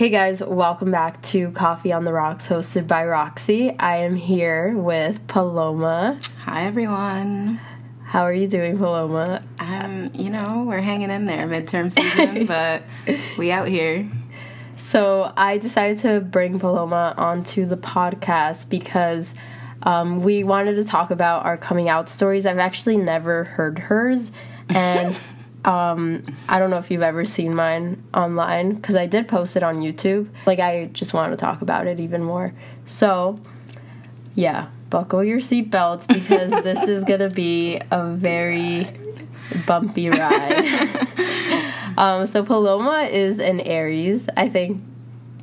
Hey guys, welcome back to Coffee on the Rocks, hosted by Roxy. I am here with Paloma. Hi, everyone. How are you doing, Paloma? Um, you know, we're hanging in there, midterm season, but we out here. So I decided to bring Paloma onto the podcast because um, we wanted to talk about our coming out stories. I've actually never heard hers, and um, I don't know if you've ever seen mine online because I did post it on YouTube. Like, I just want to talk about it even more. So, yeah, buckle your seatbelts because this is going to be a very bumpy ride. um, so, Paloma is an Aries. I think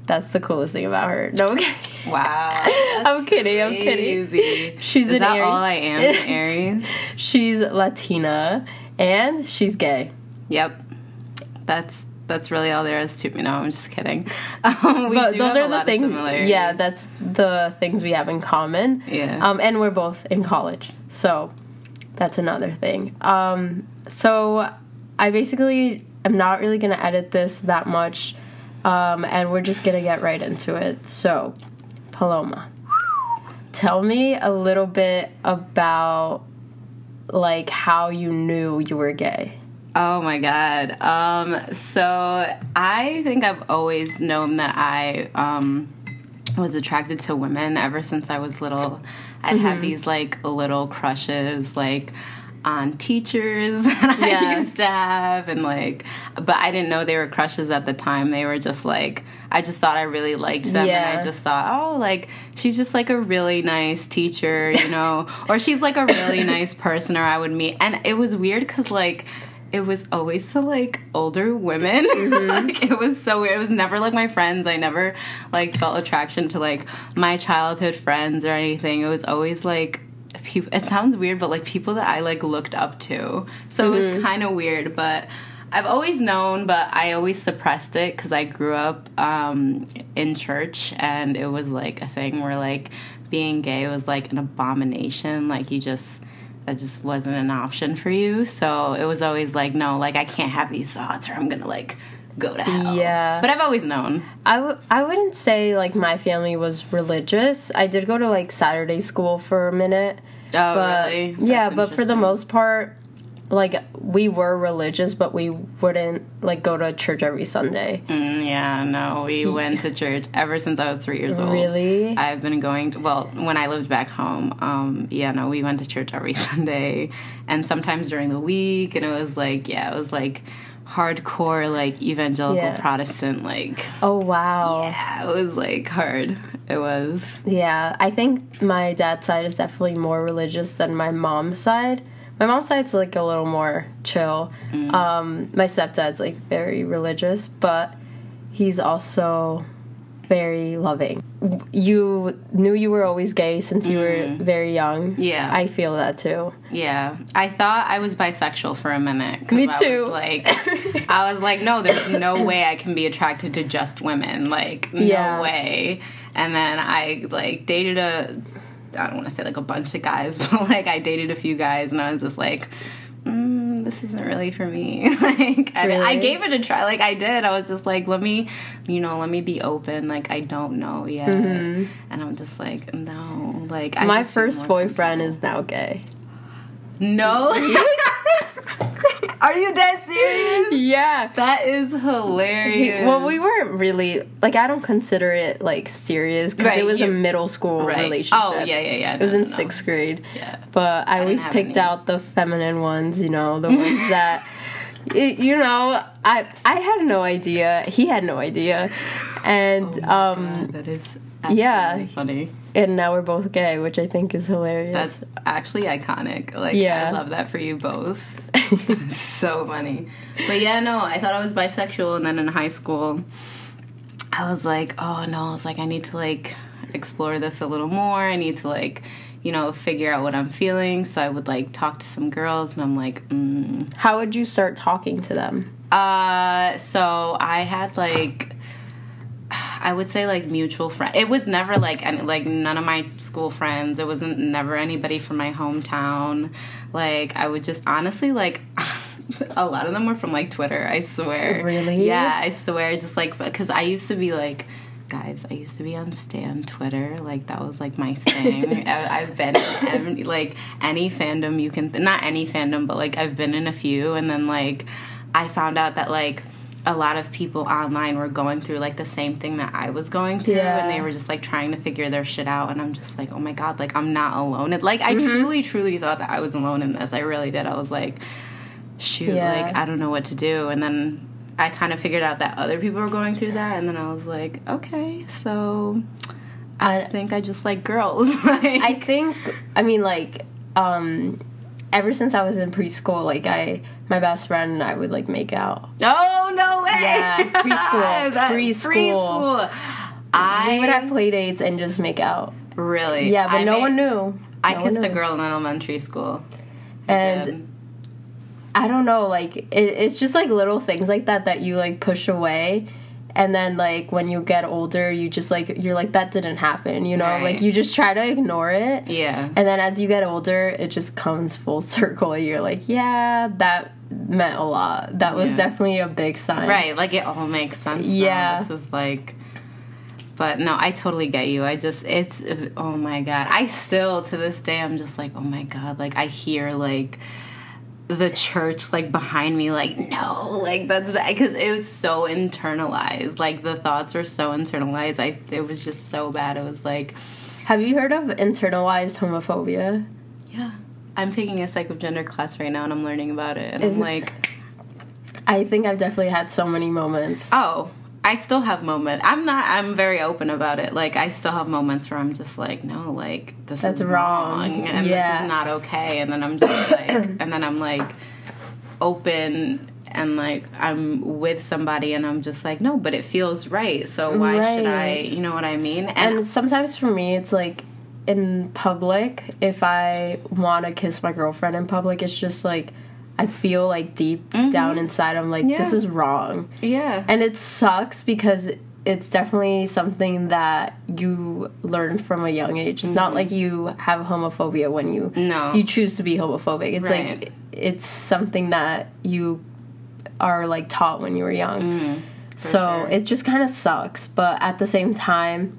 that's the coolest thing about her. No, I'm. Wow. I'm kidding. I'm kidding. She's Is an that Aries. all I am, an Aries? She's Latina and she's gay. Yep. That's that's really all there is to me. No, I'm just kidding. Um, we but do those are the things. Yeah, that's the things we have in common. Yeah. Um, and we're both in college, so that's another thing. Um, so I basically am not really gonna edit this that much, um, and we're just gonna get right into it. So, Paloma, tell me a little bit about like how you knew you were gay. Oh my god. Um, so I think I've always known that I um, was attracted to women ever since I was little. I'd have these like little crushes, like on teachers that I used to have, and like, but I didn't know they were crushes at the time. They were just like, I just thought I really liked them, and I just thought, oh, like she's just like a really nice teacher, you know, or she's like a really nice person, or I would meet, and it was weird because like it was always to like older women. Mm-hmm. like it was so weird. It was never like my friends. I never like felt attraction to like my childhood friends or anything. It was always like people it sounds weird, but like people that I like looked up to. So it was kind of weird, but I've always known, but I always suppressed it because I grew up um, in church, and it was like a thing where like being gay was like an abomination. Like you just that just wasn't an option for you. So it was always like, no, like I can't have these thoughts, or I'm gonna like go to hell. Yeah. but I've always known. I w- I wouldn't say like my family was religious. I did go to like Saturday school for a minute. Oh, but really? yeah, but for the most part, like we were religious, but we wouldn't like go to church every Sunday. Mm, yeah, no, we went to church ever since I was three years old. Really? I've been going to, well, when I lived back home, um, yeah, no, we went to church every Sunday and sometimes during the week. And it was like, yeah, it was like hardcore, like evangelical Yeah. Protestant, like, Oh wow. yeah, it was like hard. It was. Yeah, I think my dad's side is definitely more religious than my mom's side. My mom's side's like a little more chill. Um, my stepdad's like very religious, but he's also very loving. You knew you were always gay since you were mm-hmm. very young. Yeah. I feel that too. Yeah, I thought I was bisexual for a minute. Me I too. Was like, I was like, no, there's no way I can be attracted to just women. Like, no way. And then I like dated a, I don't want to say like a bunch of guys, but like I dated a few guys, and I was just like. This isn't really for me. like, I, I gave it a try. Like, I did. I was just like, let me, you know, let me be open. Like, I don't know yet. And I'm just like, no. Like, I Mm-hmm. my first boyfriend is now gay. No. Are you dead serious? Yeah. That is hilarious. Well, we weren't really like I don't consider it like serious because Right, it was a middle school Right. relationship. Oh, yeah, yeah, yeah. It was in no, sixth grade. Yeah. But I, always picked any. out the feminine ones, you know, the ones that, it, you know, I I had no idea. He had no idea, and um, God, that is yeah. funny. and now we're both gay, which I think is hilarious. That's actually iconic. Like, Yeah. I love that for you both. so funny. But yeah, no, I thought I was bisexual, and then in high school, I was like, oh no, I was like, I need to like explore this a little more. I need to like, you know, figure out what I'm feeling. So I would like talk to some girls, and I'm like, mm. How would you start talking to them? uh, so I had like. I would say like mutual friend. It was never like any, like none of my school friends. It wasn't never anybody from my hometown. Like I would just honestly like a lot of them were from like Twitter. I swear. Really? Yeah, I swear. Just like because I used to be like. Guys, I used to be on Stan Twitter. Like that was like my thing. I, I've been in like any fandom you can, not any fandom, but like I've been in a few. And then like I found out that like a lot of people online were going through like the same thing that I was going through, Yeah. and they were just like trying to figure their shit out. And I'm just like, oh my god, like I'm not alone. It, like I truly, truly thought that I was alone in this. I really did. I was like, shoot, Yeah. like I don't know what to do. And then I kind of figured out that other people were going through that, and then I was like, okay, so I, I- think I just like girls. like, I think I mean like um ever since I was in preschool, like I my best friend and I would like make out. oh no! Yeah, preschool, That- preschool. I we would have play dates and just make out. really, Yeah, but I no made- one knew. I No kissed a girl in elementary school. I And did. I don't know, like it, it's just like little things like that that you like push away. And then like when you get older, you just like you're like that didn't happen, you know? Right. Like you just try to ignore it. yeah, And then as you get older, it just comes full circle. You're like, yeah, that meant a lot. That was Yeah. definitely a big sign. right. Like it all makes sense. now. Yeah. this is like. But no, I totally get you. I just, it's, oh my God. I still, to this day, I'm just like, oh my God. Like, I hear, like, the church, like, behind me, like, no, like, that's, because it was so internalized. Like, the thoughts were so internalized. I, it was just so bad. It was like, Have you heard of internalized homophobia? yeah. I'm taking a psych of gender class right now and I'm learning about it. And Is I'm like, I think I've definitely had so many moments. Oh, I still have moments. I'm not. I'm very open about it. Like I still have moments where I'm just like, no, like this That's is wrong. wrong, and Yeah. this is not okay. And then I'm just like, and then I'm like, open and like I'm with somebody, and I'm just like, no, but it feels right. So why should I? You know what I mean? And, And sometimes for me, it's like in public, if I want to kiss my girlfriend in public, it's just like I feel like deep down inside, I'm like, this Mm-hmm. Is wrong. yeah, And it sucks because it's definitely something that you learn from a young age. It's not like you have homophobia when you Mm-hmm. No. you choose to be homophobic. It's Right. like it's something that you are like taught when you were young. so Mm-hmm. sure. it just kind of sucks, but at the same time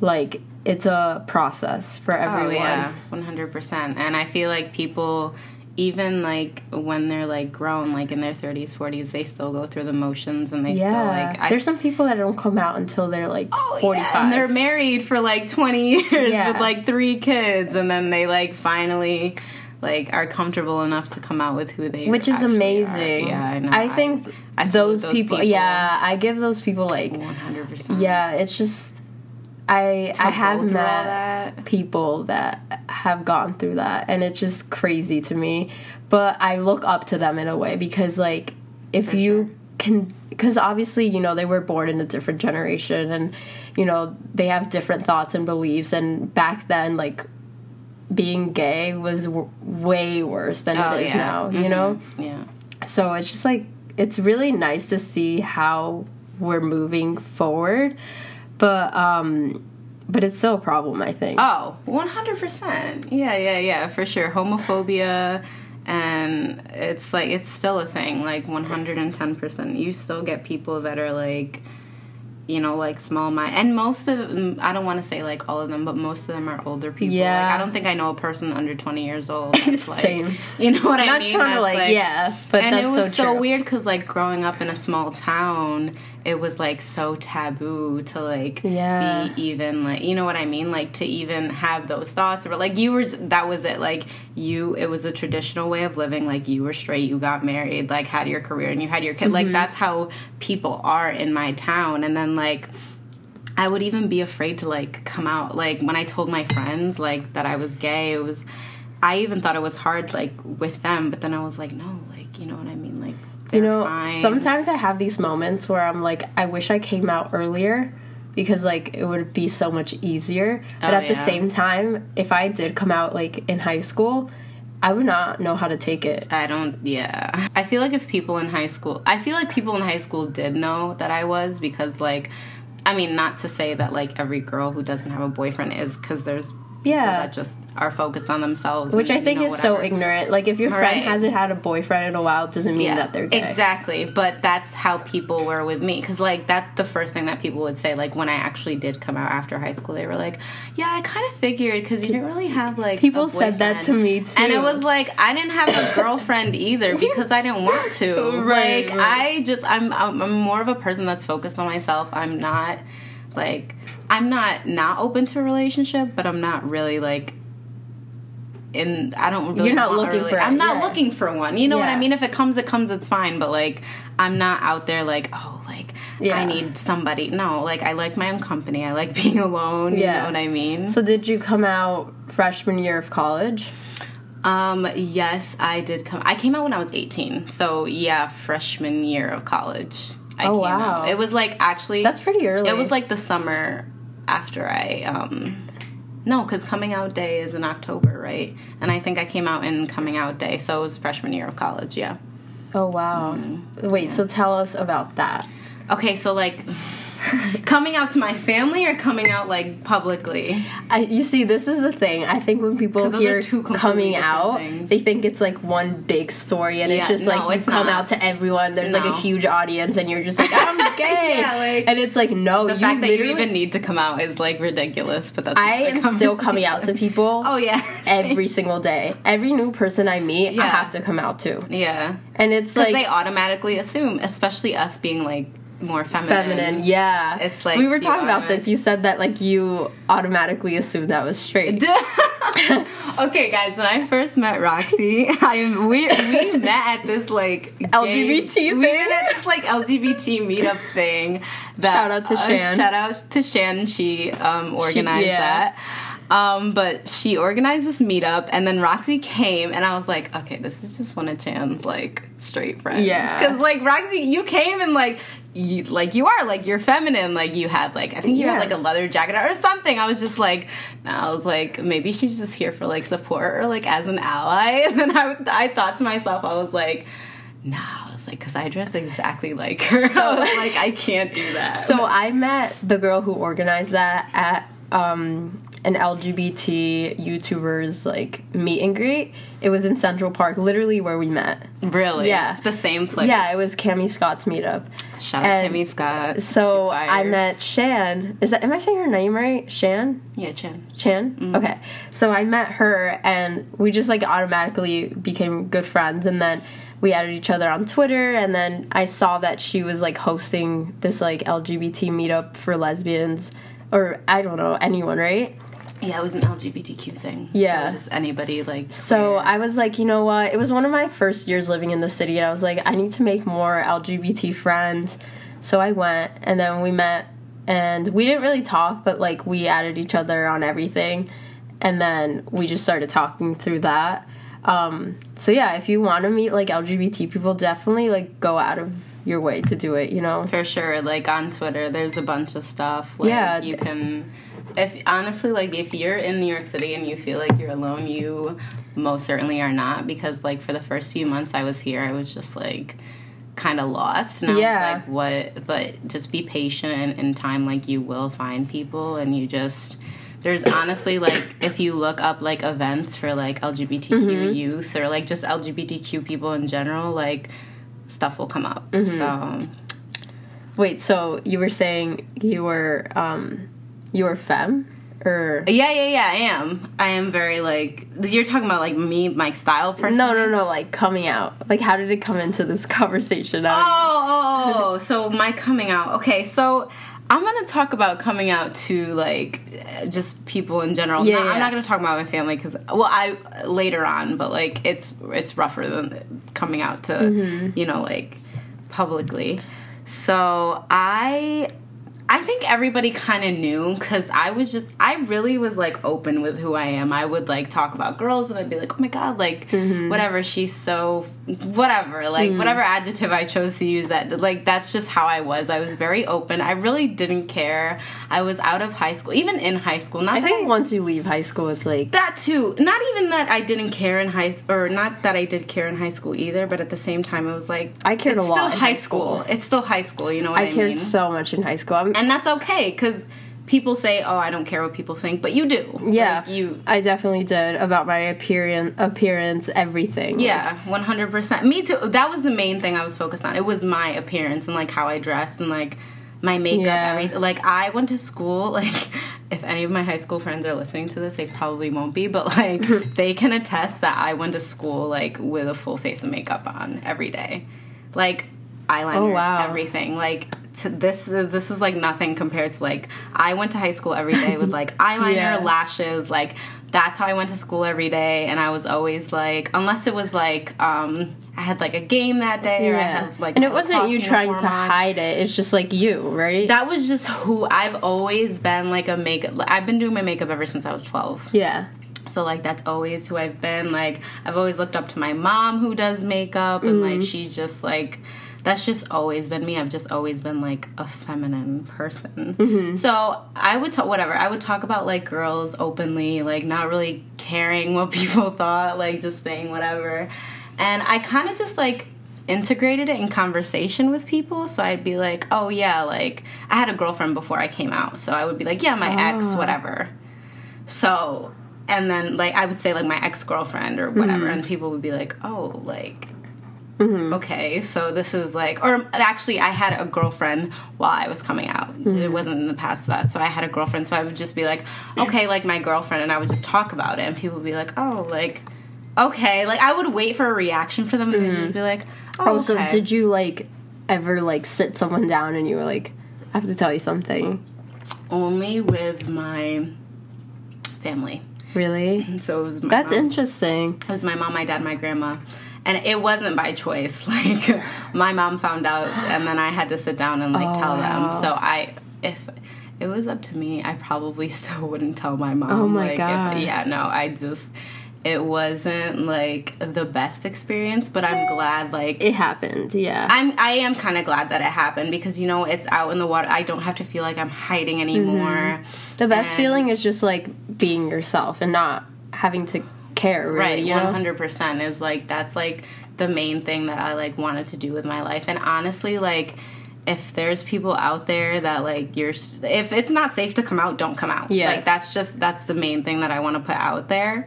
like it's a process for everyone. Oh yeah, one hundred percent. And I feel like people, even like when they're like grown, like in their thirties, forties, they still go through the motions, and they Yeah. still like. I, There's some people that don't come out until they're like Oh, 45. yeah, and they're married for like twenty years Yeah. with like three kids, and then they like finally. Like are comfortable enough to come out with who they, which is actually are. amazing. Yeah, I know. I think I salute those, those people, people. Yeah, I give those people like, one hundred percent. yeah. It's just I I have met that. people that have gone through that, and it's just crazy to me. But I look up to them in a way because like if For you sure. can because obviously you know they were born in a different generation and you know they have different thoughts and beliefs and back then like being gay was w- way worse than Oh, it is yeah. now you Mhm. know Yeah. so it's just like it's really nice to see how we're moving forward but um but it's still a problem i think Oh, 100%. Yeah, yeah, yeah, for sure. Homophobia and it's like it's still a thing, like 110%. You still get people that are like you know, like small mind, and most of them, I don't want to say like all of them, but most of them are older people. Yeah. like, I don't think I know a person under twenty years old. That's like, Same. You know what I mean? trying to That's like, yeah but and that's it was so so, weird because like growing up in a small town it was like so taboo to like Yeah. be even like you know what i mean like to even have those thoughts or like you were that was it like you it was a traditional way of living like you were straight you got married like had your career and you had your kid Mm-hmm. like that's how people are in my town and then like I would even be afraid to like come out. Like when I told my friends like that I was gay, it was I even thought it was hard like with them, but then I was like, no, like you know what I mean? Like you know fine. sometimes i have these moments where i'm like i wish i came out earlier because like it would be so much easier but Oh, at the same time if i did come out like in high school i would not know how to take it I don't yeah. I feel like if people in high school I feel like people in high school did know that I was because like I mean not to say that like every girl who doesn't have a boyfriend is cuz there's people Yeah. that just are focused on themselves. Which and, I think you know, is so ignorant. Like if your friend hasn't had a boyfriend in a while, it doesn't mean that they're gay. Exactly, but that's how people were with me because like that's the first thing that people would say. Like when I actually did come out after high school, they were like, "Yeah, I kind of figured because you didn't really have like." People said that to me, too. and it was like I didn't have a girlfriend either because I didn't want to. Right, like right. I just I'm I'm I'm more of a person that's focused on myself. I'm not like I'm not not open to a relationship, but I'm not really like in I don't really You're not looking rela- for I'm not yeah. looking for one. You know what I mean? If it comes it comes it's fine, but like I'm not out there like, oh, like Yeah. I need somebody. No, like I like my own company. I like being alone, you Yeah. know what I mean? So did you come out freshman year of college? Um, yes, I did come. I came out when I was 18. So, yeah, freshman year of college. I Oh, came wow. out. It was like actually That's pretty early. It was like the summer after I um no, cuz coming out day is in October, right? And I think I came out in coming out day, so it was freshman year of college, yeah. Oh wow. Mm-hmm. Wait, so tell us about that. Okay, so like coming out to my family or coming out like publicly? I, you see, this is the thing. I think when people hear are two completely coming out, things. they think it's like one big story, and Yeah, it's just no, like you it's come not. out to everyone. There's like a huge audience, and you're just like, I'm gay, Yeah, like, and it's like, no, The you fact that you literally. even need to come out is like ridiculous, but that's I am still coming out to people. Oh yeah. Every single day, every new person I meet, I have to come out to, Yeah. and it's like they automatically assume, especially us being like more feminine. feminine. Yeah, It's like we were talking about this. You said that like you automatically assumed that was straight. okay, guys. When I first met Roxy, I we we met at this like gay- LGBT We thing? met at this like LGBT meetup thing. That, Shout out to uh, Shan. shout out to Shan. She um, organized yeah. that. Um, but she organized this meetup, and then Roxy came, and I was like, okay, this is just one of Chan's like straight friends. Yeah. because like Roxy, you came and like. You, like you are like you're feminine like you had like i think you Yeah. had like a leather jacket or something i was just like no, i was like maybe she's just here for like support or like as an ally and then i, I thought to myself i was like no i was like because i dress exactly like her i was like i can't do that So I met the girl who organized that at um, an LGBT YouTubers like meet and greet. It was in Central Park, literally where we met. really Yeah. the same place Yeah, it was Cammie Scott's meetup. shout out and Kimmy Scott So. I met Shan. Is that am I saying her name right? Shan? yeah Chin Chan? Mm-hmm. Okay. So I met her and we just like automatically became good friends and then we added each other on Twitter and then I saw that she was like hosting this like LGBT meetup for lesbians or I don't know, anyone, right? Yeah it was an lgbtq thing Yeah. so just anybody like So queer. I was like, you know what? It was one of my first years living in the city, and I was like, I need to make more LGBT friends. So I went, and then we met, and we didn't really talk, but like we added each other on everything, and then we just started talking through that. Um, so yeah, if you want to meet like LGBT people, definitely like go out of your way to do it. You know? For sure, like on Twitter, there's a bunch of stuff. Like, Yeah. you can. If honestly, like if you're in New York City and you feel like you're alone, you most certainly are not. Because like for the first few months I was here, I was just like kind of lost. And I Yeah. was like, what? But just be patient and in time, like you will find people, and you just. There's honestly like if you look up like events for like LGBTQ Mm-hmm. youth or like just LGBTQ people in general, like stuff will come up. Mm-hmm. So Wait, so you were saying you were um, you were femme or? Yeah, yeah, yeah. I am. I am very like you're talking about like me, my style person. No, no, no. Like coming out. Like, how did it come into this conversation? Oh, oh, oh. so my coming out. Okay, so I'm gonna talk about coming out to like just people in general. Yeah, Not- yeah. I'm not gonna talk about my family because well, I later on, but like it's it's rougher than coming out to Mm-hmm. you know like publicly. So I. I think everybody kind of knew because I was just, I really was like open with who I am. I would like talk about girls and I'd be like, oh my God, like Mm-hmm. whatever, she's so, whatever, like whatever adjective I chose to use that, like that's just how I was. I was very open. I really didn't care. I was out of high school, even in high school. Not I think once you leave high school, it's like that too. Not even that I didn't care in high, or not that I did care in high school either. But at the same time, it was like I cared a lot still high school. school. It's still high school. You know what I, mean? I cared mean? so much in high school. I'm, and that's okay because people say, "Oh, I don't care what people think," but you do. Yeah, Like, you. I definitely did about my appearance, appearance, everything. Yeah, one hundred percent. Me too. That was the main thing I was focused on. It was my appearance and like how I dressed and like my makeup, Yeah. everything. Like I went to school. Like if any of my high school friends are listening to this, they probably won't be, but like they can attest that I went to school like with a full face of makeup on every day, like eyeliner, Oh, wow. everything. Like to, this is this is like nothing compared to like I went to high school every day with like eyeliner, Yeah. lashes, like that's how I went to school every day and I was always like unless it was like um I had like a game that day or I had like and it wasn't you trying to on. hide it. It's just like you, right? That was just who I've always been like a makeup I've been doing my makeup ever since I was 12. yeah. So like that's always who I've been. Like I've always looked up to my mom who does makeup and Mm-hmm. like she's just like that's just always been me. I've just always been like a feminine person. Mm-hmm. So I would talk whatever. I would talk about like girls openly, like not really caring what people thought, like just saying whatever. And I kind of just like integrated it in conversation with people. So I'd be like, "Oh yeah, like I had a girlfriend before I came out." So I would be like, "Yeah, my ex, Oh. whatever." So, and then like I would say like my ex girlfriend or whatever, and people would be like, "Oh, like." Mm-hmm. Okay, so this is like, or actually, I had a girlfriend while I was coming out. Mm-hmm. It wasn't in the past that, so I had a girlfriend. So I would just be like, okay, like my girlfriend, and I would just talk about it, and people would be like, oh, like, okay, like I would wait for a reaction for them, and they'd mm-hmm. be like, oh, Oh, so okay. did you like ever like sit someone down and you were like, I have to tell you something? only with my family. Really? So it was my That's mom. interesting. It was my mom, my dad, my grandma. And it wasn't by choice. Like my mom found out and then I had to sit down and like Oh, tell wow. them. So I if it was up to me, I probably still wouldn't tell my mom. Oh my like, God. If, yeah, no, I just it wasn't like the best experience, but I'm glad like It happened, yeah. I'm I am kind of glad that it happened because you know it's out in the water. I don't have to feel like I'm hiding anymore. Mm-hmm. the best and- feeling is just like being yourself and not having to care, really, right you one know? hundred percent is like that's like the main thing that I like wanted to do with my life. And honestly, like if there's people out there that like you're if it's not safe to come out, don't come out. Yeah. like that's just that's the main thing that I want to put out there.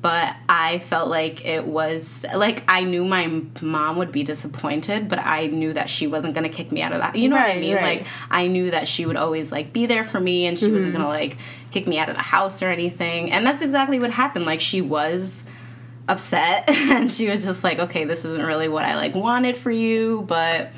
But I felt like it was like I knew my mom would be disappointed, but I knew that she wasn't gonna kick me out of that. You know what I mean? right. Like I knew that she would always like be there for me, and she wasn't mm-hmm. gonna like kick me out of the house or anything. And that's exactly what happened. Like she was upset and she was just like okay this isn't really what i like wanted for you but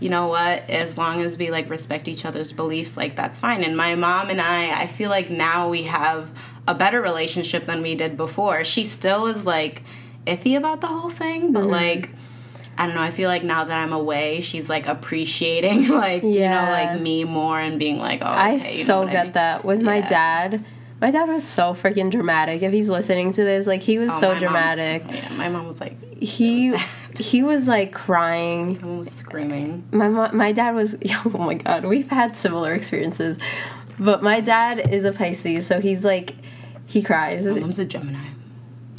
you know what as long as we like respect each other's beliefs like that's fine and my mom and i i feel like now we have a better relationship than we did before she still is like iffy about the whole thing but mm-hmm. like I don't know. I feel like now that I'm away, she's like appreciating like you know like me more and being like, oh, I okay, know so what I get mean? that. With my dad, my dad was so freaking dramatic. If he's listening to this, like he was Oh, so my mom- dramatic. yeah, my mom was like, He he was like crying. my mom was screaming. My mo- my dad was oh my god, we've had similar experiences. But my dad is a Pisces, so he's like he cries. My mom's a Gemini.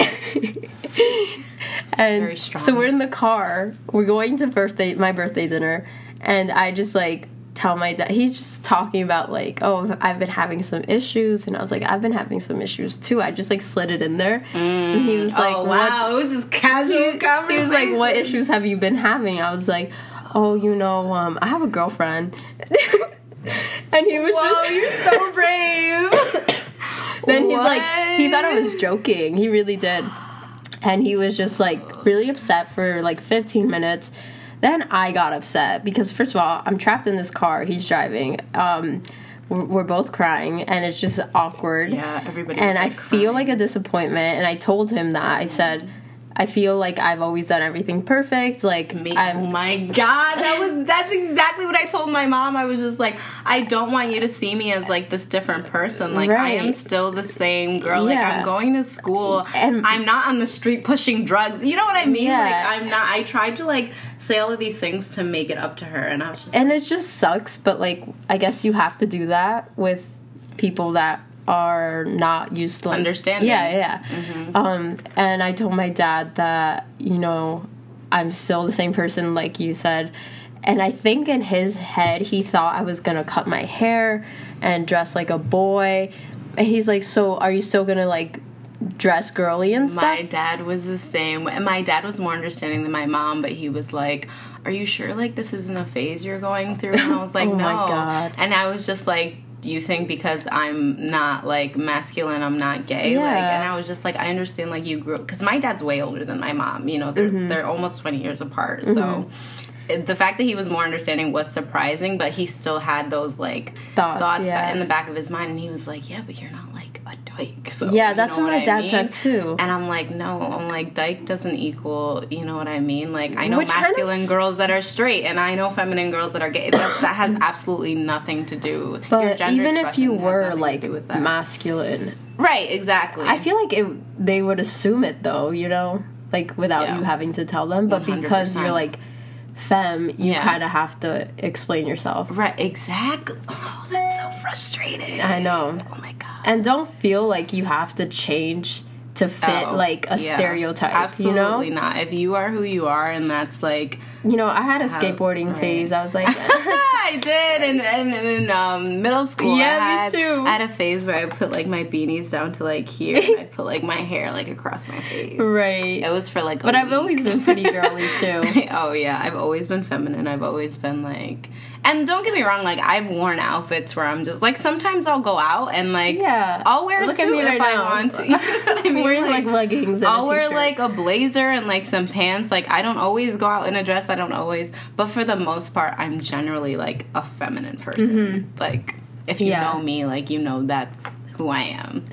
and so we're in the car. We're going to birthday my birthday dinner and i just like tell my dad he's just talking about like oh i've been having some issues and i was like i've been having some issues too. I just like slid it in there. And he was like oh wow, it was just casual he, conversation. he was like what issues have you been having? I was like oh you know um i have a girlfriend and he was Whoa, just you're so brave. then he's like he thought I was joking. He really did. And he was just like really upset for like 15 minutes. Then I got upset because first of all, I'm trapped in this car. He's driving. Um we're, we're both crying and it's just awkward. Yeah, everybody. And I like, feel like a disappointment and I told him that. I said I feel like I've always done everything perfect. Like Me- oh my god, that was that's exactly what I told my mom. I was just like, I don't want you to see me as like this different person. Like I am still the same girl. Like I'm going to school. And- I'm not on the street pushing drugs. You know what I mean? Yeah. Like I'm not. I tried to like say all of these things to make it up to her, and I was just. and it just sucks but like i guess you have to do that with people that are not used to like, Understanding. yeah yeah um and i told my dad that you know i'm still the same person like you said and I think in his head he thought I was gonna cut my hair and dress like a boy. And he's like, "So are you still gonna like dress girly and stuff?" My dad was the same. And my dad was more understanding than my mom, but he was like, Are you sure like this isn't a phase you're going through? And I was like, Oh No. my God. And I was just like, Do you think because I'm not like masculine, I'm not gay? Like and I was just like, I understand like you grew because my dad's way older than my mom, you know, they're Mm-hmm. they're almost twenty years apart. So the fact that he was more understanding was surprising, but he still had those like Thoughts, yeah. in the back of his mind, and he was like, "Yeah, but you're not like a dyke." So Yeah, that's know what my I dad mean? said too. And I'm like, no, I'm like, dyke doesn't equal, you know what I mean? Like, I know Which masculine girls that are straight, and I know feminine girls that are gay. That, that has absolutely nothing to do. But gender even if you were like masculine, right, exactly. I feel like it they would assume it though, you know, like without Yeah. you having to tell them. But because you're like femme, you Yeah. kind of have to explain yourself. right, exactly. Oh, that's so frustrating. I know. Oh my god. And don't feel like you have to change to fit Oh, like a yeah. stereotype, Absolutely you know? not. If you are who you are, and that's like You know, I had a skateboarding right. phase. I was like I did, and and in um, middle school, Yeah, me I had, too. I had a phase where I put like my beanies down to like here, and I'd put like my hair like across my face. right. It was for like, a But I've always been pretty girly too. oh yeah, I've always been feminine. I've always been like, and don't get me wrong, like I've worn outfits where I'm just like sometimes I'll go out and like Yeah. I'll wear a Look at me right if I now. want to. You know I mean? Wearing like, leggings and I'll wear like a blazer and like some pants. Like I don't always go out in a dress. I don't always, but for the most part, I'm generally like a feminine person. Like if you Mm-hmm. Yeah. know me, like you know that's who I am.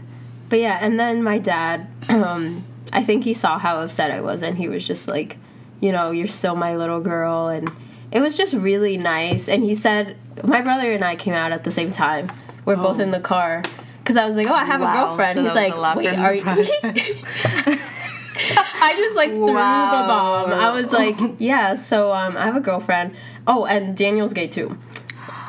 But yeah, and then my dad, um, I think he saw how upset I was, and he was just like, you know, you're still my little girl, and it was just really nice. And he said, my brother and I came out at the same time. We're both Oh. in the car because I was like, oh, I have Wow, a girlfriend. so He's like, wait, are you? I just like threw Wow. the bomb. I was like, yeah, so um, I have a girlfriend. Oh, and Daniel's gay too.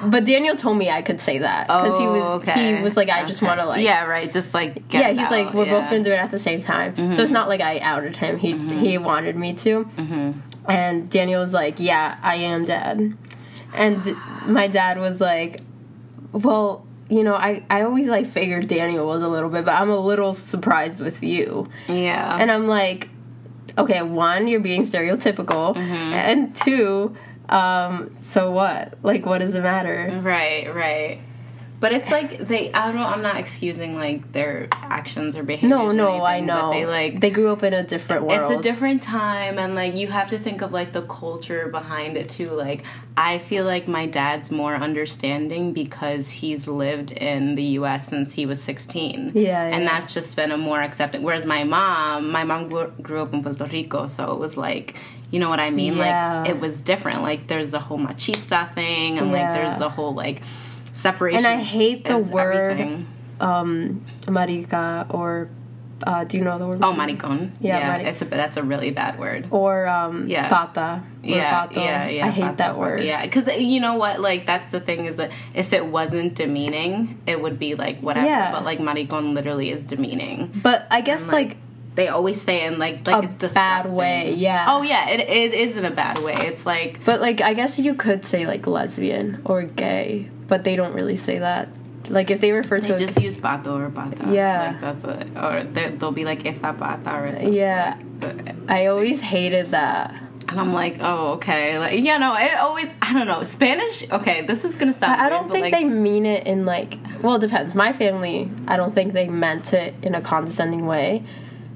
But Daniel told me I could say that because he was Oh, okay. he was like, I just want to like yeah, right. Just like get yeah, he's out, like, we're yeah. both gonna do it at the same time. So Mm-hmm. it's not like I outed him. He he wanted me to. And Daniel was like, yeah, I am dad. And my dad was like, well, you know, I, I always like figured Daniel was a little bit, but I'm a little surprised with you. Yeah. And I'm like, okay, one, you're being stereotypical, Mm-hmm. and two, um, so what? Like, what does it matter? Right, right. But it's like they. I don't. know, I'm not excusing like their actions or behaviors. No, no, I know. But they like. they grew up in a different world. it's a different time, and like you have to think of like the culture behind it too. Like I feel like my dad's more understanding because he's lived in the U.S. since he was 16. Yeah, yeah. and that's just been a more accepting. Whereas my mom, my mom grew, grew up in Puerto Rico, so it was like. You know what I mean? Yeah. Like it was different. Like there's the whole machista thing, and Yeah. like there's the whole like separation. And I hate the word- everything. um, marica or uh, do you know the word? Oh, maricon. Yeah, Yeah, mari- it's a that's a really bad word. Or um, Yeah. pata. or Yeah, pato. yeah, yeah. I hate pato. that word. Yeah, because you know what? Like that's the thing is that if it wasn't demeaning, it would be like whatever. Yeah. But like maricon literally is demeaning. But I guess like, They always say in like like A it's bad disgusting. way, yeah. Oh yeah, it it is in a bad way. It's like but like I guess you could say like lesbian or gay, but they don't really say that. Like if they refer they to just use pato or pata. Yeah. like that's what. Or they- they'll be like esa pata or something. Yeah. like, I always hated that. And I'm like, oh, okay. Like, yeah, no, I always, I don't know. Spanish, okay, this is gonna sound I weird, don't think like, they mean it in like well it depends. My family, I don't think they meant it in a condescending way.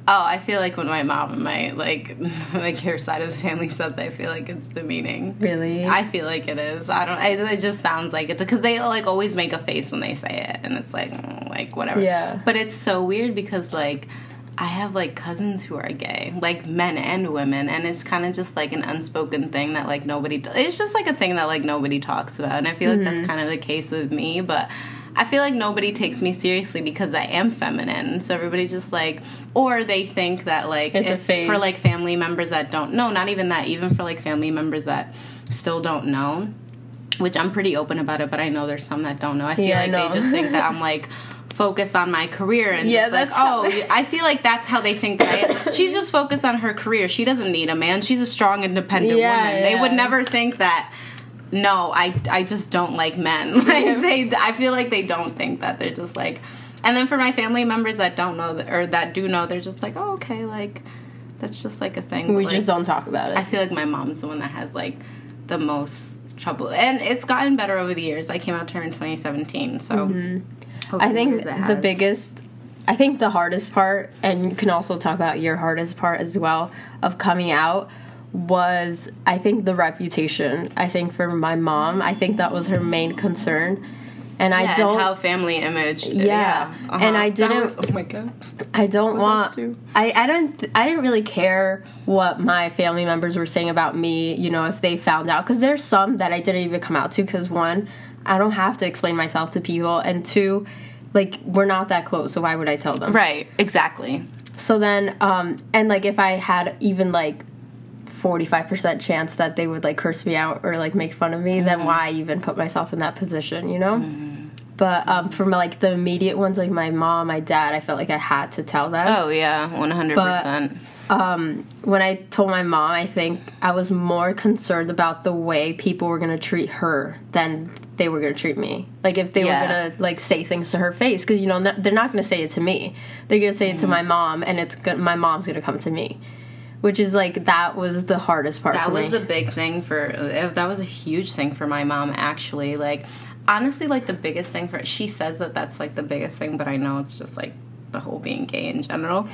Oh, I feel like when my mom and my, like, like her side of the family says, I feel like it's demeaning. Really. I feel like it is. I don't, I, it just sounds like it. Because they, like, always make a face when they say it. And it's like, mm, like, whatever. Yeah. But it's so weird because, like, I have like cousins who are gay, like men and women, and it's kind of just like an unspoken thing that like nobody. It's just like a thing that like nobody talks about, and I feel like Mm-hmm. that's kind of the case with me. But I feel like nobody takes me seriously because I am feminine. So everybody's just like, or they think that like if- for like family members that don't know, not even that, even for like family members that still don't know. Which I'm pretty open about it, but I know there's some that don't know. I feel Yeah, like know. they just think that I'm like focused on my career and Yeah, like, that's oh, they- I feel like that's how they think I. She's just focused on her career. She doesn't need a man. She's a strong, independent Yeah, woman. They would never think that no, I I just don't like men. Like they, I feel like they don't think that they're just like. And then for my family members that don't know that, or that do know, they're just like, oh okay, like that's just like a thing. We But, just like, don't talk about it. I feel like my mom's the one that has like the most trouble, and it's gotten better over the years. I came out to her in 2017, so Mm-hmm. I think the biggest, I think the hardest part, and you can also talk about your hardest part as well of coming out, was I think the reputation. I think for my mom, I think that was her main concern. And Yeah, I don't, how family image. Yeah. And I didn't- was- oh my god. I don't want. I I don't. I didn't really care what my family members were saying about me. You know, if they found out, because there's some that I didn't even come out to. Because one, I don't have to explain myself to people, and two, like we're not that close, so why would I tell them? Right. Exactly. So then, um, and like if I had even like. 45% chance that they would like curse me out or like make fun of me then why even put myself in that position you know but um, from like the immediate ones like my mom my dad i felt like i had to tell them Oh yeah, 100. percent when I told my mom, I think I was more concerned about the way people were gonna treat her than they were gonna treat me. Like if they Yeah. were gonna like say things to her face, because you know they're not gonna say it to me. They're gonna say it Mm-hmm. to my mom, and it's go- my mom's gonna come to me, which is like that was the hardest part. That was me. the big thing for. uh, That was a huge thing for my mom. Actually, like honestly, like the biggest thing for. She says that that's like the biggest thing, but I know it's just like the whole being gay in general.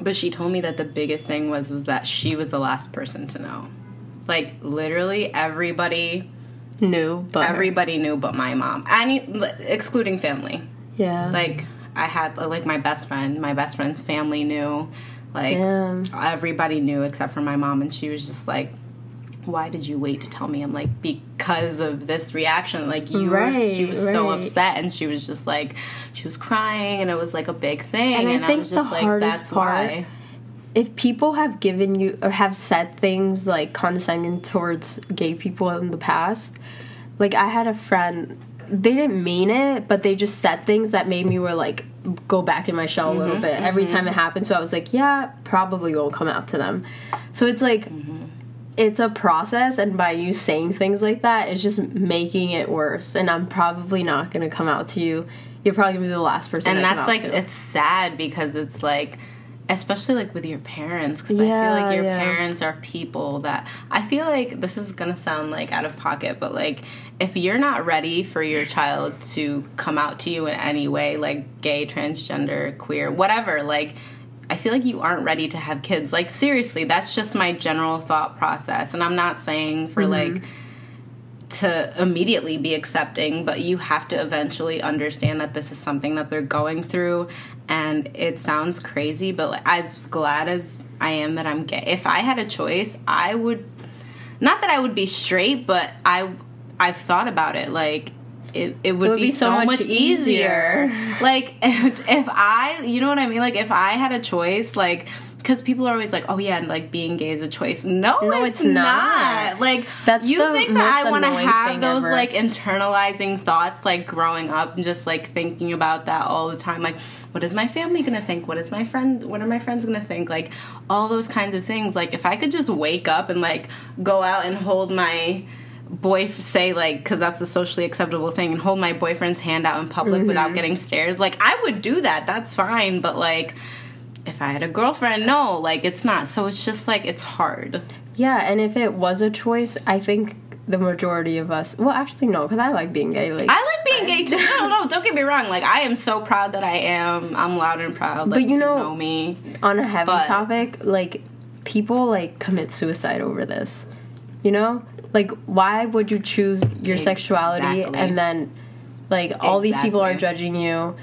But she told me that the biggest thing was was that she was the last person to know. Like literally everybody, knew, but everybody knew but my mom. Any excluding family. yeah, Like I had like my best friend, my best friend's family knew. Like Damn. everybody knew except for my mom and she was just like why did you wait to tell me? I'm like because of this reaction. Like you were she Right, was so upset and she was just like she was crying and it was like a big thing And and, I I, think was just the like that's part- why. if people have given you or have said things like condescending towards gay people in the past, like I had a friend, they didn't mean it, but they just said things that made me were like go back in my shell a little mm-hmm. bit every mm-hmm. time it happened. So I was like, yeah, probably won't come out to them. So it's like mm-hmm. it's a process. And by you saying things like that it's just making it worse. And i'm probably not going to come out to you. You're probably going to be the last person and I that's like it's sad because it's like especially like with your parents because i feel like your yeah. parents are people that i feel like this is gonna sound like out of pocket but like if you're not ready for your child to come out to you in any way like gay transgender queer whatever like I feel like you aren't ready to have kids. Like seriously, that's just my general thought process. And I'm not saying for like mm-hmm. To immediately be accepting, but you have to eventually understand that this is something that they're going through. And it sounds crazy, but like, I'm as glad as I am that I'm gay, if I had a choice, I would not that I would be straight, but I I've thought about it. Like it, it would, be, so, much, easier. like if, if I, you know what I mean? Like if I had a choice, like because people are always like, "Oh yeah, and like being gay is a choice." No, No, it's, it's not. not. Like That's you think that I want to have those ever. like internalizing thoughts, like growing up and just like thinking about that all the time. Like, what is my family gonna think? What is my friend? What are my friends gonna think? Like all those kinds of things. Like if I could just wake up and like go out and hold my boy say like because that's the socially acceptable thing and hold my boyfriend's hand out in public Mm-hmm. without getting stares like i would do that that's fine but like if i had a girlfriend no like it's not so it's just like it's hard yeah and if it was a choice i think the majority of us well actually no because i like being gay like i like being gay too no no don't get me wrong like i am so proud that i am i'm loud and proud like, But you know- me on a heavy But- topic, like people like commit suicide over this. You know? Like why would you choose your sexuality Exactly. and then like all these people are judging you?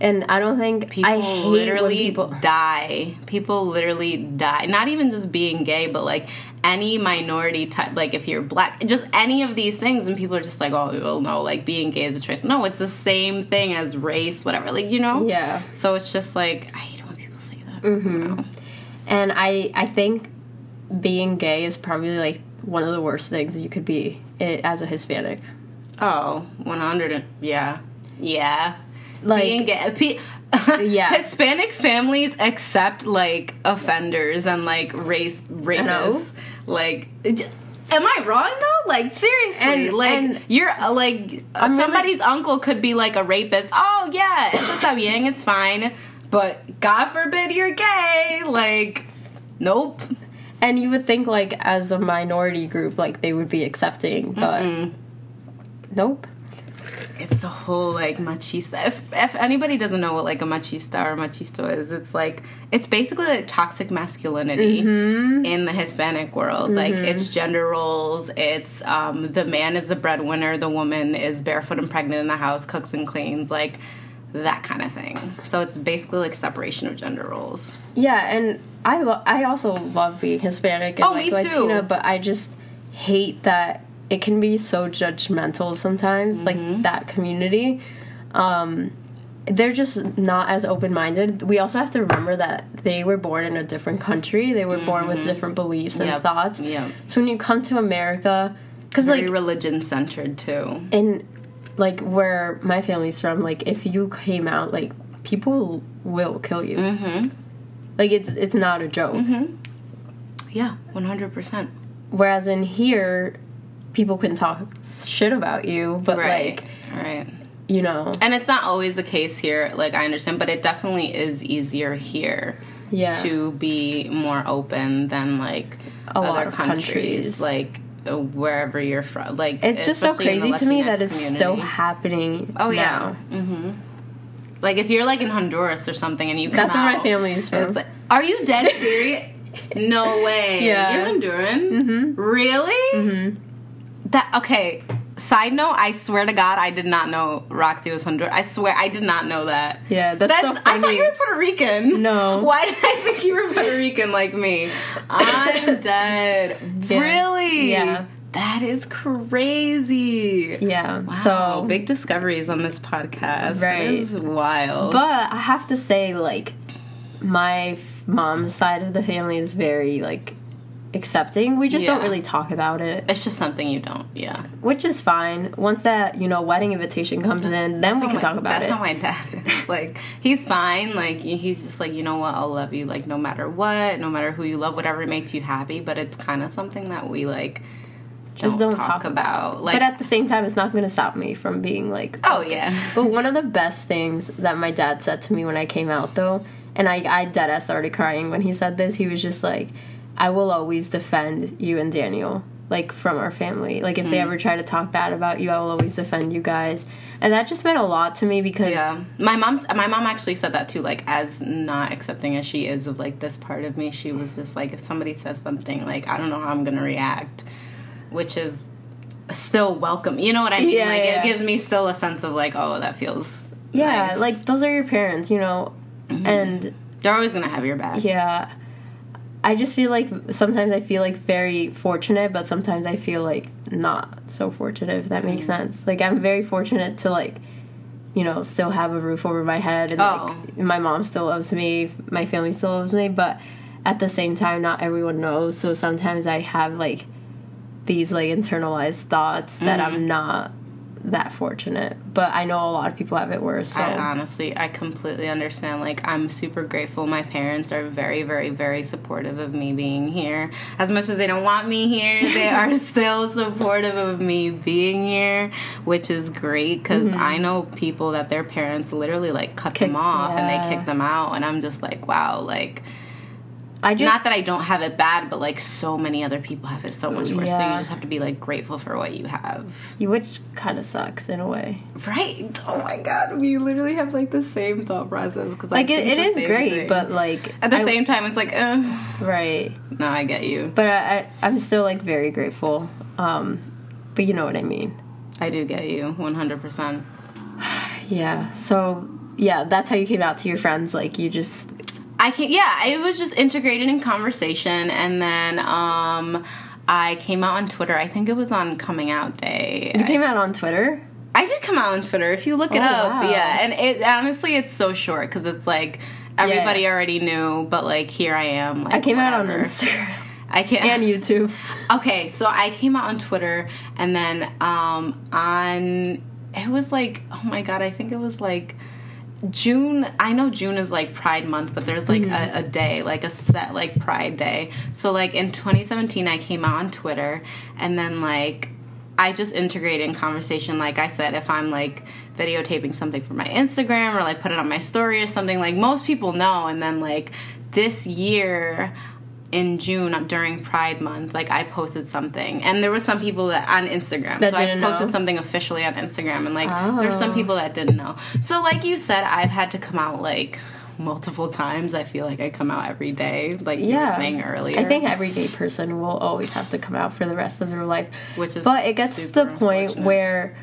And I don't think people I hate literally people die. People literally die. Not even just being gay but like any minority type like if you're black just any of these things and people are just like oh well no like being gay is a choice. No it's the same thing as race whatever like you know? Yeah. so it's just like i hate when people say that Mm-hmm. And I I think being gay is probably like one of the worst things you could be i as a Hispanic. oh 100 yeah. Yeah Like being gay Yeah. hispanic families accept like offenders and like race rapists like Am I wrong though? Like seriously, And- like and- you're uh, like I'm really- somebody's uncle could be like a rapist. Oh yeah, está bien, it's fine. But God forbid you're gay. Like, nope. And you would think like as a minority group, like they would be accepting, but nope. It's the whole like machista. If, if anybody doesn't know what like a machista or machisto is, it's like it's basically like toxic masculinity in the Hispanic world. Like it's gender roles. It's um, the man is the breadwinner, the woman is barefoot and pregnant in the house, cooks and cleans, like that kind of thing. So it's basically like separation of gender roles. Yeah, and I lo- I also love being Hispanic and Oh, like. Latina, but I just hate that it can be so judgmental sometimes, Mm-hmm. like that community. Um, they're just not as open minded. We also have to remember that they were born in a different country. They were born with different beliefs and Mm-hmm. Yep. thoughts. Yep. So when you come to America, because like religion centered too. and like where my family's from, like if you came out, like people will kill you. Mm-hmm. Like it's it's not a joke. Yeah, one hundred percent. Whereas in here, people can talk shit about you, but Right. like right. you know, And it's not always the case here, like I understand, but it definitely is easier here yeah, to be more open than like A other lot of countries, countries. like uh, wherever you're from. Like it's just so especially in the crazy to me that it's still happening. Oh yeah. Mm-hmm. Like if you're like in Honduras or something and you come That's where my family is from. like, are you dead serious? no way. Yeah. You're Honduran. Mm-hmm. Really? Mm-hmm. That okay. Side note: I swear to God, I did not know Roxy was Honduran. I swear, I did not know that. Yeah, that's, That's, so I thought you were Puerto Rican. No. Why did I think you were Puerto Rican like me? I'm dead. Yeah. Really? Yeah. That is crazy. yeah. Wow. So big discoveries on this podcast. Right. is wild. But I have to say, like, my f- mom's side of the family is very like accepting. We just don't really talk about it, it's just something you don't. Yeah. which is fine. Once that you know wedding invitation comes in, then we can how talk about that's it. That's how my dad. Like he's fine. Like he's just like you know what I'll love you like no matter what, no matter who you love, whatever makes you happy. But it's kind of something that we like just don't talk, about. Like but at the same time, it's not going to stop me from being like, oh yeah. But one of the best things that my dad said to me when I came out, though, and I, I dead ass started crying when he said this, he was just like, I will always defend you and Daniel, like from our family. Like, if Mm. they ever try to talk bad about you, I will always defend you guys. And that just meant a lot to me because, Yeah, my mom's my mom actually said that too. Like, as not accepting as she is of like this part of me, she was just like, if somebody says something, like I don't know how I'm gonna react, which is still welcome. You know what I mean? Yeah, like yeah. it gives me still a sense of like, oh, that feels yeah, nice. Mm-hmm. like, those are your parents, you know? And they're always gonna have your back. yeah. I just feel like sometimes I feel like very fortunate, but sometimes I feel like not so fortunate, if that Mm. makes sense. Like, I'm very fortunate to, like, you know, still have a roof over my head, and Oh. like, my mom still loves me, my family still loves me, but at the same time, not everyone knows. So sometimes I have, like, these, like, internalized thoughts that Mm-hmm. I'm not that fortunate, but I know a lot of people have it worse. So I honestly, I completely understand. Like, I'm super grateful. My parents are very, very, very supportive of me being here. As much as they don't want me here, they are still supportive of me being here, which is great because mm-hmm. I know people that their parents literally like cut Kick- them off and they kick them out, and I'm just like, wow, like. I just Not that I don't have it bad, but like so many other people have it so much worse. So you just have to be like grateful for what you have. which kind of sucks in a way. Right? Oh my god, we literally have like the same thought process because Like it, it is great, but like at the I- same time, it's like, uh, right. no, I get you. But I, I I'm still like very grateful. Um, but you know what I mean. I do get you, one hundred percent. Yeah. So yeah, that's how you came out to your friends. Like you just I can, yeah, it was just integrated in conversation, and then um, I came out on Twitter. I think it was on Coming Out Day. you came out on Twitter. I did come out on Twitter. If you look it Oh, up, wow. yeah. And it honestly, it's so short because it's like everybody Yeah. already knew, but like here I am. Like I came out on whatever. Instagram I can't and YouTube. Okay, so I came out on Twitter and then um on it was like oh my god, I think it was like June, I know June is like Pride Month, but there's like Mm-hmm. a, a day, like a set like Pride Day. So like in 2017, I came out on Twitter, and then like I just integrate in conversation. Like I said, if I'm like videotaping something for my Instagram or like put it on my story or something, like most people know. And then like this year in June during Pride Month, like I posted something, and there were some people that on Instagram. That so I posted know? something officially on Instagram, and like there's some Oh. people that didn't know. So like you said, I've had to come out like multiple times. I feel like I come out every day, like you were saying earlier. I think every gay person will always have to come out for the rest of their life. Which is But it gets to the point where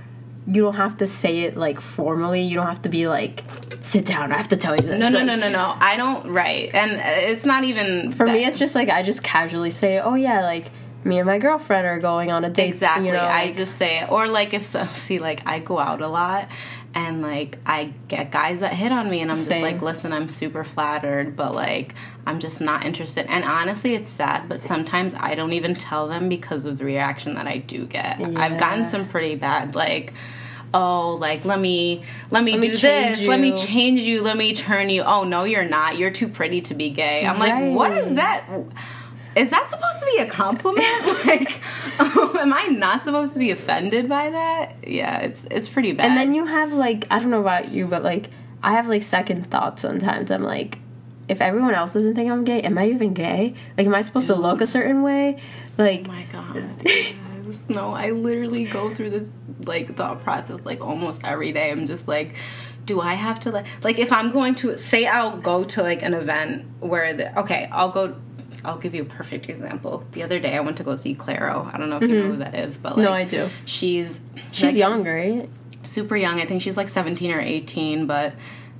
you don't have to say it like formally. You don't have to be like, sit down, I have to tell you this. No, no, Like, no, no, no. I don't. Right, and uh, it's not even For me, it's just like I just casually say, oh yeah, like me and my girlfriend are going on a date. Exactly. You know, I like- just say it. Or like if so, see like I go out a lot and like I get guys that hit on me and I'm Same. just like, listen, I'm super flattered, but like I'm just not interested. And honestly, it's sad, but sometimes I don't even tell them because of the reaction that I do get. I've gotten some pretty bad like Oh, like let me let me Let do change this. Let me change you. Let me turn you. Oh no, you're not. You're too pretty to be gay. I'm like, what is that is that supposed to be a compliment? like, am I not supposed to be offended by that? Yeah, it's it's pretty bad. And then you have like I don't know about you, but like I have like second thoughts sometimes. I'm like, if everyone else doesn't think I'm gay, am I even gay? Like, am I supposed to look a certain way? Like, oh my god. yes. No, I literally go through this like thought process like almost every day. I'm just like, do I have to like like if I'm going to say I'll go to like an event where the okay, I'll go I'll give you a perfect example. The other day I went to go see Clairo. I don't know if you know mm-hmm. who that is, but like No, I do. She's she's like, young, right? super young. I think she's like 17 or 18, but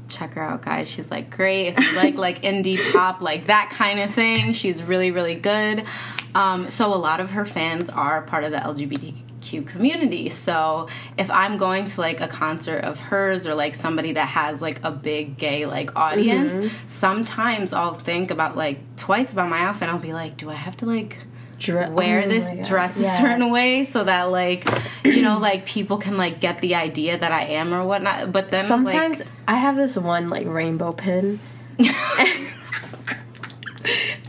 check her out, guys. She's like great. If you like like indie pop, like that kind of thing, she's really really good. Um, so a lot of her fans are part of the LGBTQ community. So if I'm going to like a concert of hers or like somebody that has like a big gay like audience, sometimes I'll think about like twice about my outfit. I'll be like, do I have to like Dre- wear oh this dress a Yes. certain way so that like you know like people can like get the idea that I am or whatnot. But then Sometimes like, I have this one like rainbow pin, and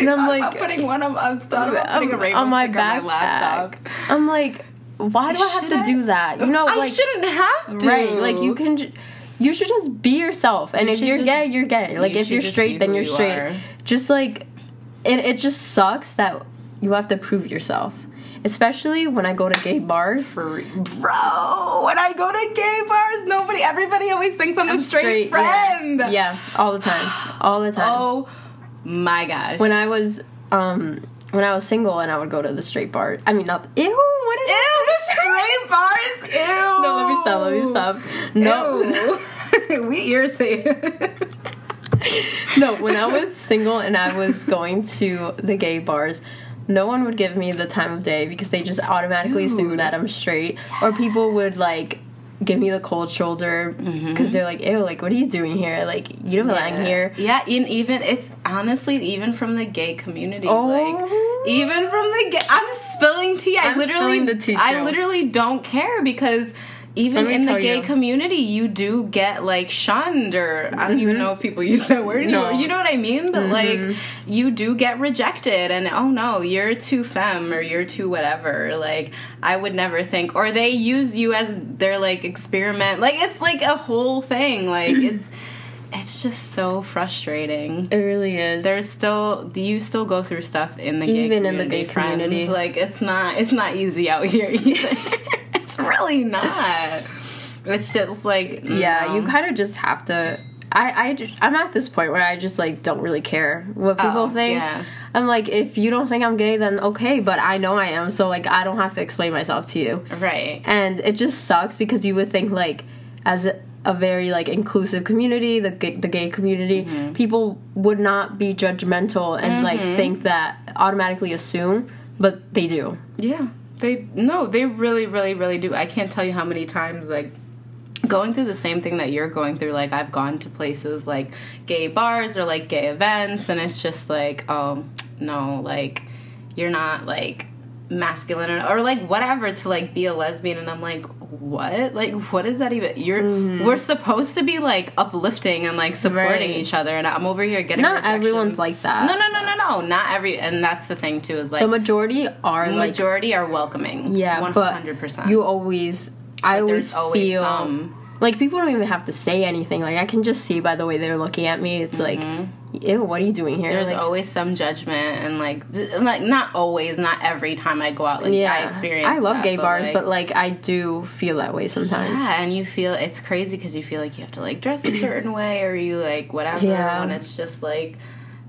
I'm I'm like putting one of I'm thought about putting a rainbow on my sticker on my laptop. I'm like, why do I have to I? do that? You know, I like shouldn't have to. right, like you can. Ju- you should just be yourself, and if you're just- gay, you're gay. Like you if you're straight, then you're you straight. are. Just like it, it just sucks that you have to prove yourself, especially when I go to gay bars. Bro, when I go to gay bars, nobody, everybody always thinks I'm, a straight, yeah. friend. Yeah, all the time, all the time. Oh my gosh. When I was um when I was single and I would go to the straight bar. I mean, not ew. What is Ew, the straight bars. Ew. No, let me stop. Let me stop. No, Ew. we irritate. no. When I was single and I was going to the gay bars, no one would give me the time of day because they just automatically assume that I'm straight, or people would like give me the cold shoulder mm-hmm. because they're like, "Ew, like what are you doing here? Like you don't belong here." Yeah, and even it's honestly even from the gay community. Oh. Like even from the gay, I'm spilling tea. I I'm literally, spilling the tea, I literally don't care because. Even in the gay you. community, you do get like shunned, or I don't even know if people use that word anymore. Mm-hmm. No. You know what I mean? But like, you do get rejected, and oh no, you're too femme or you're too whatever. Like, I would never think, or they use you as their like experiment. Like, it's like a whole thing. Like, it's it's just so frustrating. It really is. There's still do you still go through stuff in the gay Even in the gay friends? community. Like it's not it's not easy out here either. it's really not. It's just like yeah, you kind of just have to. I I just, I'm at this point where I just like don't really care what people Oh, think. yeah. I'm like, if you don't think I'm gay, then okay, but I know I am, so like I don't have to explain myself to you. right. And it just sucks because you would think like, as a, a very like inclusive community, the gay, the gay community, Mm-hmm. people would not be judgmental and like think that automatically assume, but they do. Yeah. They no, they really, really, really do. I can't tell you how many times like going through the same thing that you're going through. Like I've gone to places like gay bars or like gay events, and it's just like, oh no, like you're not like masculine or, or like whatever to like be a lesbian, and I'm like, what? Like, what is that even? You're Mm-hmm. we're supposed to be like uplifting and like supporting Right. each other, and I'm over here getting Not rejection. everyone's like that. No, no, no, no, no. Not every, and that's the thing too. Is like The majority are the like majority are welcoming. yeah, hundred percent. you always I always always feel some- like people don't even have to say anything. Like I can just see by the way they're looking at me. It's like, ew, what are you doing here? There's like, always some judgment, and like, like not always, not every time I go out. Like, yeah, I experience. I love that, gay bars, like, but like I do feel that way sometimes. Yeah, and you feel it's crazy because you feel like you have to like dress a certain way, or you like whatever. Yeah. When it's just like,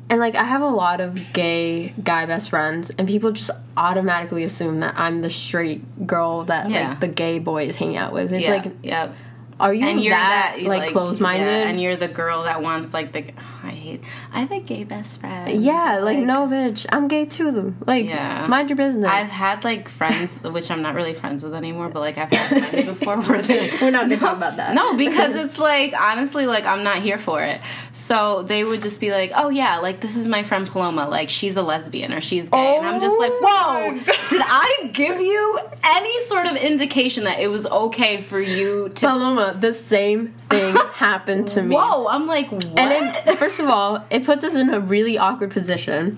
And like I have a lot of gay guy best friends, and people just automatically assume that I'm the straight girl that Yeah. like the gay boys hang out with. It's yeah, like, yeah. are you And you're that, that, like, closed minded? yeah, and you're the girl that wants like the. I hate. I have a gay best friend. Yeah, like, no, bitch, I'm gay too. Like, Yeah. mind your business. I've had like friends, which I'm not really friends with anymore, but like I've had friends before where they We're not gonna talk about that. No, because it's like honestly, like I'm not here for it. So they would just be like, "Oh yeah, like this is my friend Paloma. Like she's a lesbian or she's gay," and I'm just like, Oh "Whoa! Did I give you any sort of indication that it was okay for you to?" Paloma, the same thing happened to me. Whoa! I'm like, what? And it, first of all, it puts us in a really awkward position.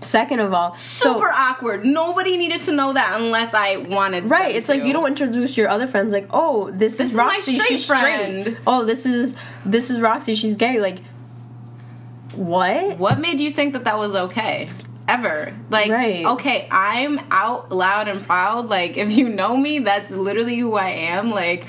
Second of all, so Super awkward. Nobody needed to know that unless I wanted. right, it's like you don't introduce your other friends like, "Oh, this, This is is my Roxy, straight she's friend." straight." Oh, this is this is Roxy, she's gay. Like what? What made you think that that was okay? Ever. Like, Right. okay, I'm out loud and proud. Like, if you know me, that's literally who I am. Like,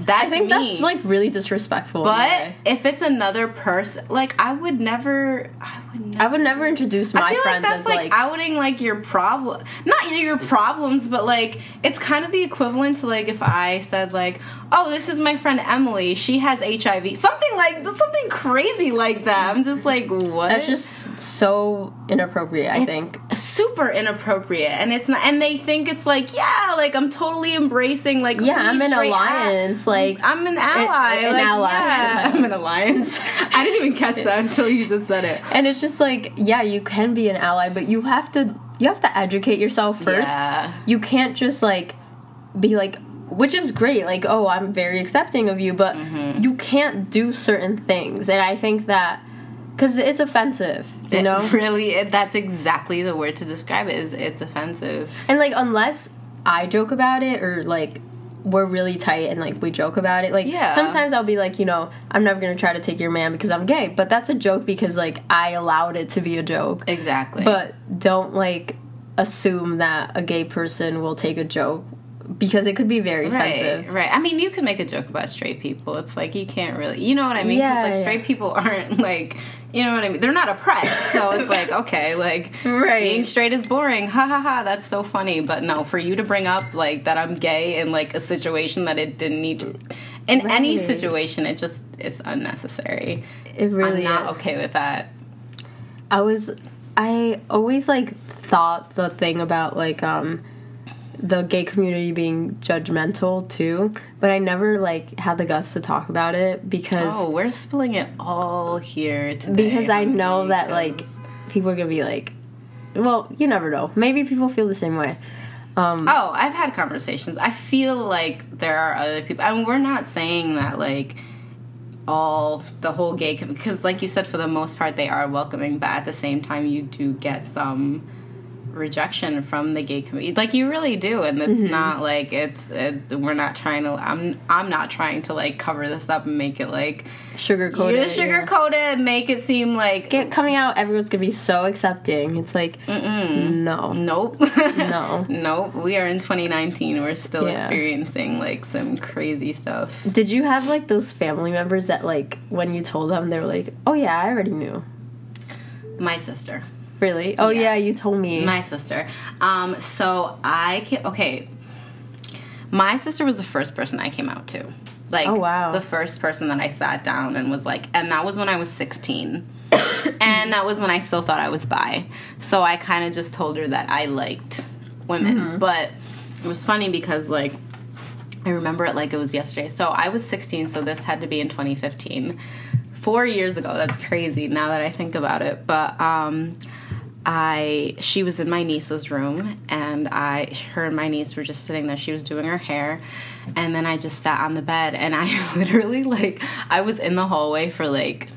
that's I think that's like really disrespectful. But if it's another person, like, I would never. I would never. I would never introduce my I feel like that's as like, like, outing like your problem, not your problems, but like it's kind of the equivalent to like if I said like, "Oh, this is my friend Emily. She has HIV." Something like something crazy like that. I'm just like, what? that's just so inappropriate. I It's think. super inappropriate, and it's not. And they think it's like, yeah, like I'm totally embracing like Yeah, I'm an alliance. act. Like I'm an ally. an like, ally. Yeah, I'm an alliance. I didn't even catch that until you just said it. and it's just like, yeah, you can be an ally, but you have to you have to educate yourself first. Yeah. You can't just like be like which is great, like, oh, I'm very accepting of you, but Mm-hmm. you can't do certain things. And I think that cuz it's offensive, you It know? really, it, that's exactly the word to describe it. Is it's offensive. And like unless I joke about it or like we're really tight and like we joke about it. Like Yeah. sometimes I'll be like, you know, I'm never gonna try to take your man because I'm gay. But that's a joke because like I allowed it to be a joke. Exactly. But don't like assume that a gay person will take a joke because it could be very right, offensive. right. I mean, you can make a joke about straight people. It's like you can't really, you know what I mean? Yeah, like yeah. straight people aren't like, you know what I mean? They're not oppressed, so it's like okay, like Right. being straight is boring. Ha ha ha. That's so funny. But no, for you to bring up like that I'm gay in like a situation that it didn't need to. In any situation, it just it's unnecessary. It really I'm not is. okay with that. I was I always like thought the thing about like um the gay community being judgmental too, but I never like had the guts to talk about it because Oh, we're spilling it all here today. because I know honey, that like people are gonna be like, well, you never know. Maybe people feel the same way. Um, Oh, I've had conversations. I feel like there are other people. I mean, we're not saying that like all the whole gay because, like you said, for the most part they are welcoming, but at the same time, you do get some rejection from the gay community. Like you really do, and it's Mm-hmm. not like it's. It, we're not trying to. I'm. I'm not trying to like cover this up and make it like sugar you coated. just sugarcoat it, make it seem like Get coming out, everyone's gonna be so accepting. It's like, no, Nope. No. nope. We are in 2019. We're still Yeah. experiencing like some crazy stuff. Did you have like those family members that like when you told them they were like, "Oh yeah, I already knew." My sister. Really? Oh Yeah. yeah, you told me. My sister. Um, so I came, okay. My sister was the first person I came out to. Like, Oh, wow. the first person that I sat down and was like, and that was when I was 16. and that was when I still thought I was bi. So I kind of just told her that I liked women. Mm-hmm. But it was funny because, like, I remember it like it was yesterday. So I was 16, so this had to be in 2015. Four years ago. That's crazy now that I think about it. But um, I she was in my niece's room and I her and my niece were just sitting there. She was doing her hair and then I just sat on the bed and I literally like I was in the hallway for like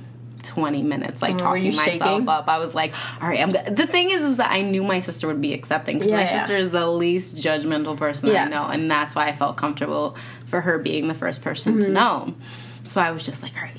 20 minutes like talking myself shaking? up. I was like, "All right, I'm good." The thing is is that I knew my sister would be accepting cuz Yeah, my yeah. sister is the least judgmental person Yeah. I know and that's why I felt comfortable for her being the first person Mm-hmm. to know. So I was just like, "All right,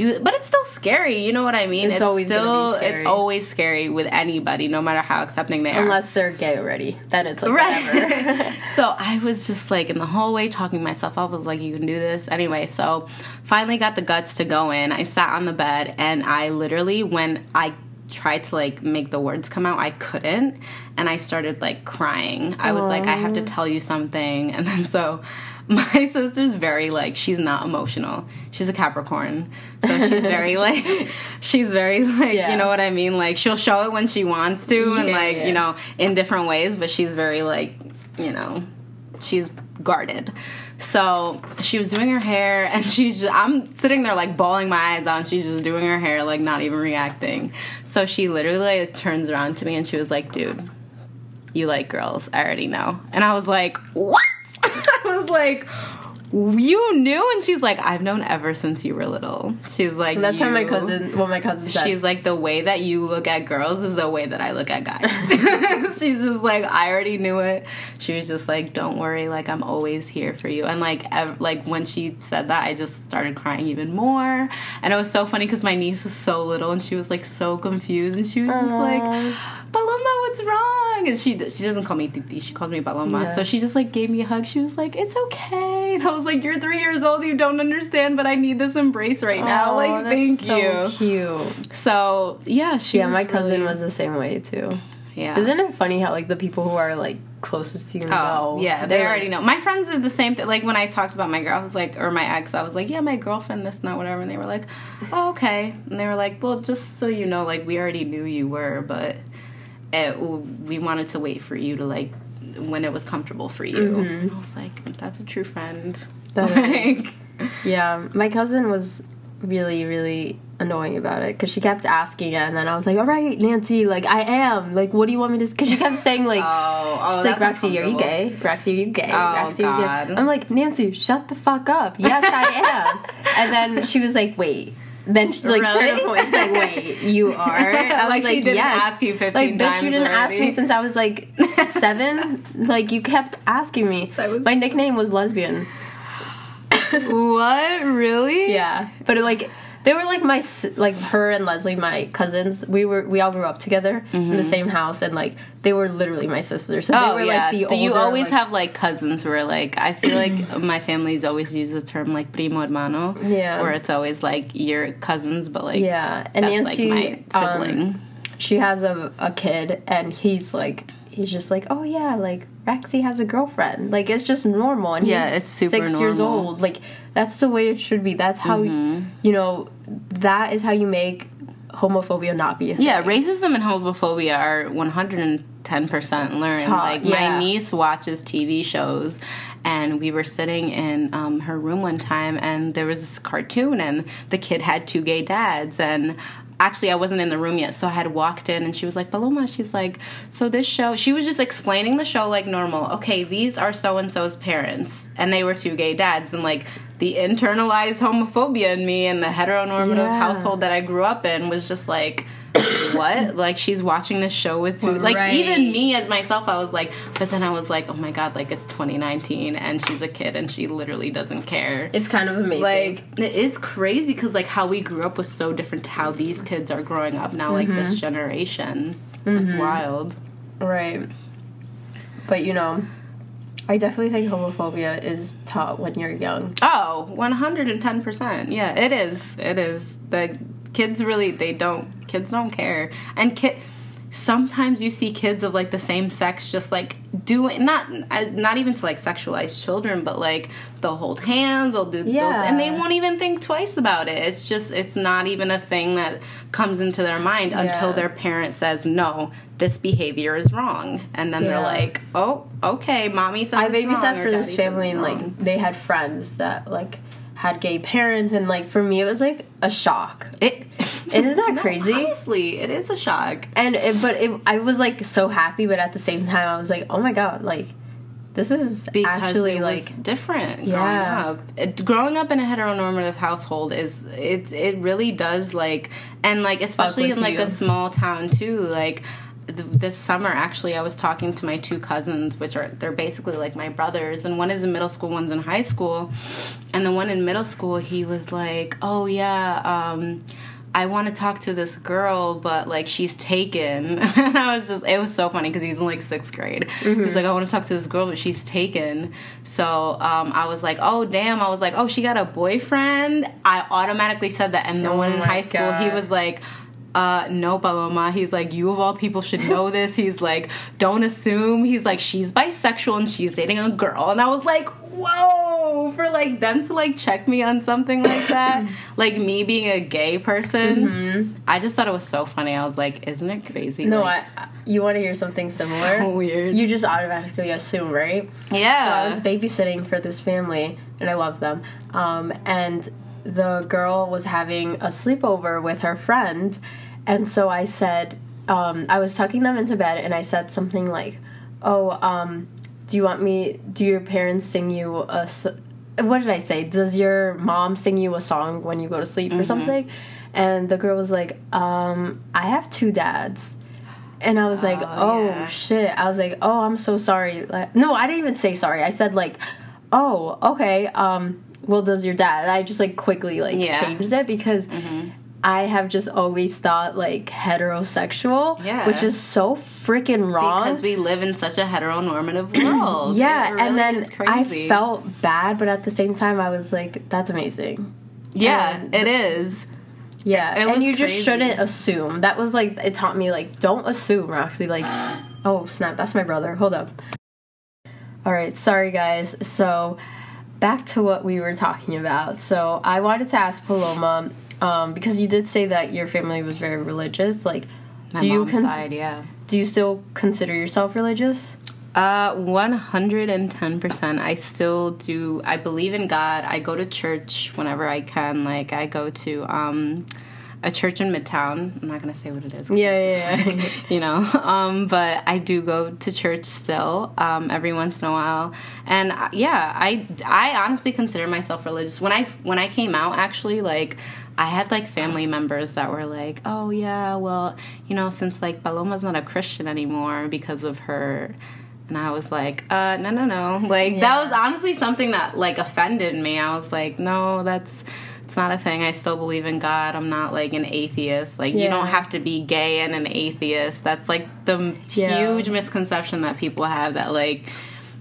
do it." But it's still scary, you know what I mean? It's always gonna be still scary. it's always scary with anybody no matter how accepting they are. Unless they're gay already, then it's like Right. so I was just like in the hallway talking myself up. I was like, you can do this. Anyway, so finally got the guts to go in. I sat on the bed and I literally, when I tried to like make the words come out, I couldn't. And I started like crying. I was like, I have to tell you something. And then so my sister's very like, she's not emotional. She's a Capricorn. So she's very like, she's very like, Yeah. you know what I mean? Like she'll show it when she wants to and Yeah, like, yeah. you know, in different ways, but she's very like, you know, she's guarded. So she was doing her hair, and she's just, I'm sitting there like bawling my eyes out, and she's just doing her hair, like not even reacting. So she literally like, turns around to me and she was like, "Dude, you like girls? I already know." And I was like, "What?" I was like. You knew, and she's like, I've known ever since you were little. She's like, That's how my cousin, well, my cousin said. She's like, the way that you look at girls is the way that I look at guys. She's just like, I already knew it. She was just like, don't worry, like I'm always here for you. And like, ev- like when she said that, I just started crying even more. And it was so funny because my niece was so little and she was like so confused and she was just like, Paloma, what's wrong? And she she doesn't call me Titi, she calls me Paloma. Yeah. So she just like gave me a hug. She was like, it's okay. And I was like, you're three years old, you don't understand, but I need this embrace right now. Aw, Like, thank so you. Cute. So yeah, she Yeah, my cousin really- was the same way too. yeah. Isn't it funny how like the people who are like closest to you Oh know? yeah, they already know. My friends did the same thing. Like when I talked about my girl, I was like, or my ex, I was like, yeah, my girlfriend, this, not whatever, and they were like, oh, okay, and they were like, well, just so you know, like we already knew you were, but Eh, it, we wanted to wait for you to like when it was comfortable for you. Mm-hmm. And I was like, that's a true friend. That like, Yeah, my cousin was really, really annoying about it because she kept asking it, and then I was like, "All right, Nancy, like I am. Like, what do you want me to?" Because she kept saying like, oh, oh, she's like, "Roxy, are you gay? Roxy, are you gay? Oh, Roxy, are you God. gay?" I'm like, "Nancy, shut the fuck up. Yes, I am." and then she was like, "Wait." Then she's like, Really? the point. She's like, "Wait, you are?" I was Like, she didn't "Yes." ask you 15 like, bitch, you didn't ask me since I was like seven. like, you kept asking me. My nickname was lesbian. what really? Yeah, but it, like they were like my like her and Leslie, my cousins. We were we all grew up together in the same house, and like they were literally my sisters. So Oh they were yeah, like the older, you always like- have like cousins who are like. I feel like my family's always used the term like primo hermano. Yeah. where it's always like your cousins, but like yeah. And Nancy, like my sibling. um, she has a a kid, and he's like he's just like oh yeah, like Rexy has a girlfriend. Like it's just normal, and Yeah, he's it's super six years old. Like that's the way it should be. That's how Mm-hmm. you know that is how you make homophobia not be a thing. yeah, racism and homophobia are one hundred and ten percent learned. Taught, like yeah. my niece watches TV shows. And we were sitting in um, her room one time, and there was this cartoon, and the kid had two gay dads. And actually, I wasn't in the room yet, so I had walked in, and she was like, "Paloma," she's like, "So this show?" She was just explaining the show like normal. Okay, these are so and so's parents, and they were two gay dads, and like the internalized homophobia in me and the heteronormative Yeah. household that I grew up in was just like. what? Like she's watching this show with two like Right. even me as myself I was like but then I was like, "Oh my god, like it's 2019 and she's a kid and she literally doesn't care." It's kind of amazing. like it is crazy cuz like how we grew up was so different to how these kids are growing up now like this mm-hmm. generation. It's mm-hmm. wild. Right. But you know, I definitely think homophobia is taught when you're young. Oh, 110%. Yeah, it is. It is. The kids really they don't kids don't care. And kid sometimes you see kids of like the same sex just like doing not uh, not even to like sexualize children but like they'll hold hands they'll do they'll- and they won't even think twice about it. It's just it's not even a thing that comes into their mind until their parent says no this behavior is wrong. And then they're like oh okay mommy says I it's wrong, babysat for this family and like they had friends that like had gay parents and like for me it was like a shock. It And isn't No, crazy? Honestly, it is a shock. And it, but it, I was like so happy, but at the same time, I was like, oh my god, like this is because actually it like different Yeah. growing up. It, growing up in a heteronormative household is it it really does like and like especially in like you. a small town too like this summer actually I was talking to my two cousins which are they're basically like my brothers and one is in middle school one's in high school and the one in middle school he was like oh yeah um I want to talk to this girl, but like she's taken. and I was just, it was so funny because he's in like sixth grade. He's like, I want to talk to this girl, but she's taken. So um, I was like, oh damn. I was like, oh, she got a boyfriend. I automatically said that. And the Oh one in high school, he was like, uh, no, Paloma. He's like, you of all people should know this. He's like, don't assume. He's like, she's bisexual and she's dating a girl. And I was like, whoa, for like them to like check me on something like that, like me being a gay person. I just thought it was so funny. I was like, isn't it crazy? no, Like, I, you want to hear something similar? So weird. You just automatically assume, right? yeah. So I was babysitting for this family, and I love them. Um, and the girl was having a sleepover with her friend, and so I said, um, I was tucking them into bed, and I said something like, "Oh, um, do you want me? Do your parents sing you a?" What did I say? Does your mom sing you a song when you go to sleep Mm-hmm. or something? And the girl was like, um, "I have two dads." And I was like, Oh, oh yeah. shit. I was like, oh, I'm so sorry. Like, no, I didn't even say sorry. I said like, oh, okay. Um, well, does your dad? And I just like quickly like Yeah. Mm-hmm. changed it because I have just always thought like heterosexual, Yeah. which is so freaking wrong. because we live in such a heteronormative world. yeah, really and then I felt bad, but at the same time, I was like, that's amazing. yeah, and it is. Yeah, It and you just shouldn't assume. That was like it taught me like don't assume, Roxy. Like, oh snap, that's my brother. Hold up. All right, sorry guys. So back to what we were talking about. So I wanted to ask Paloma um, because you did say that your family was very religious. Like, My do you con- side, yeah. do you still consider yourself religious? Uh, one hundred and ten percent. I still do. I believe in God. I go to church whenever I can. Like I go to um, a church in Midtown. I'm not gonna say what it is. Yeah, yeah, yeah. like, you know. Um, but I do go to church still. Um, every once in a while, and uh, yeah, I I honestly consider myself religious. When I when I came out, actually, like. I had like family members that were like, "Oh yeah, well, you know, since like Paloma's not a Christian anymore because of her and I was like, uh, no, no, no. Like that was honestly something that like offended me. I was like, no, that's it's not a thing. I still believe in God. I'm not like an atheist. Like you don't have to be gay and an atheist. That's like the Yeah. huge misconception that people have that like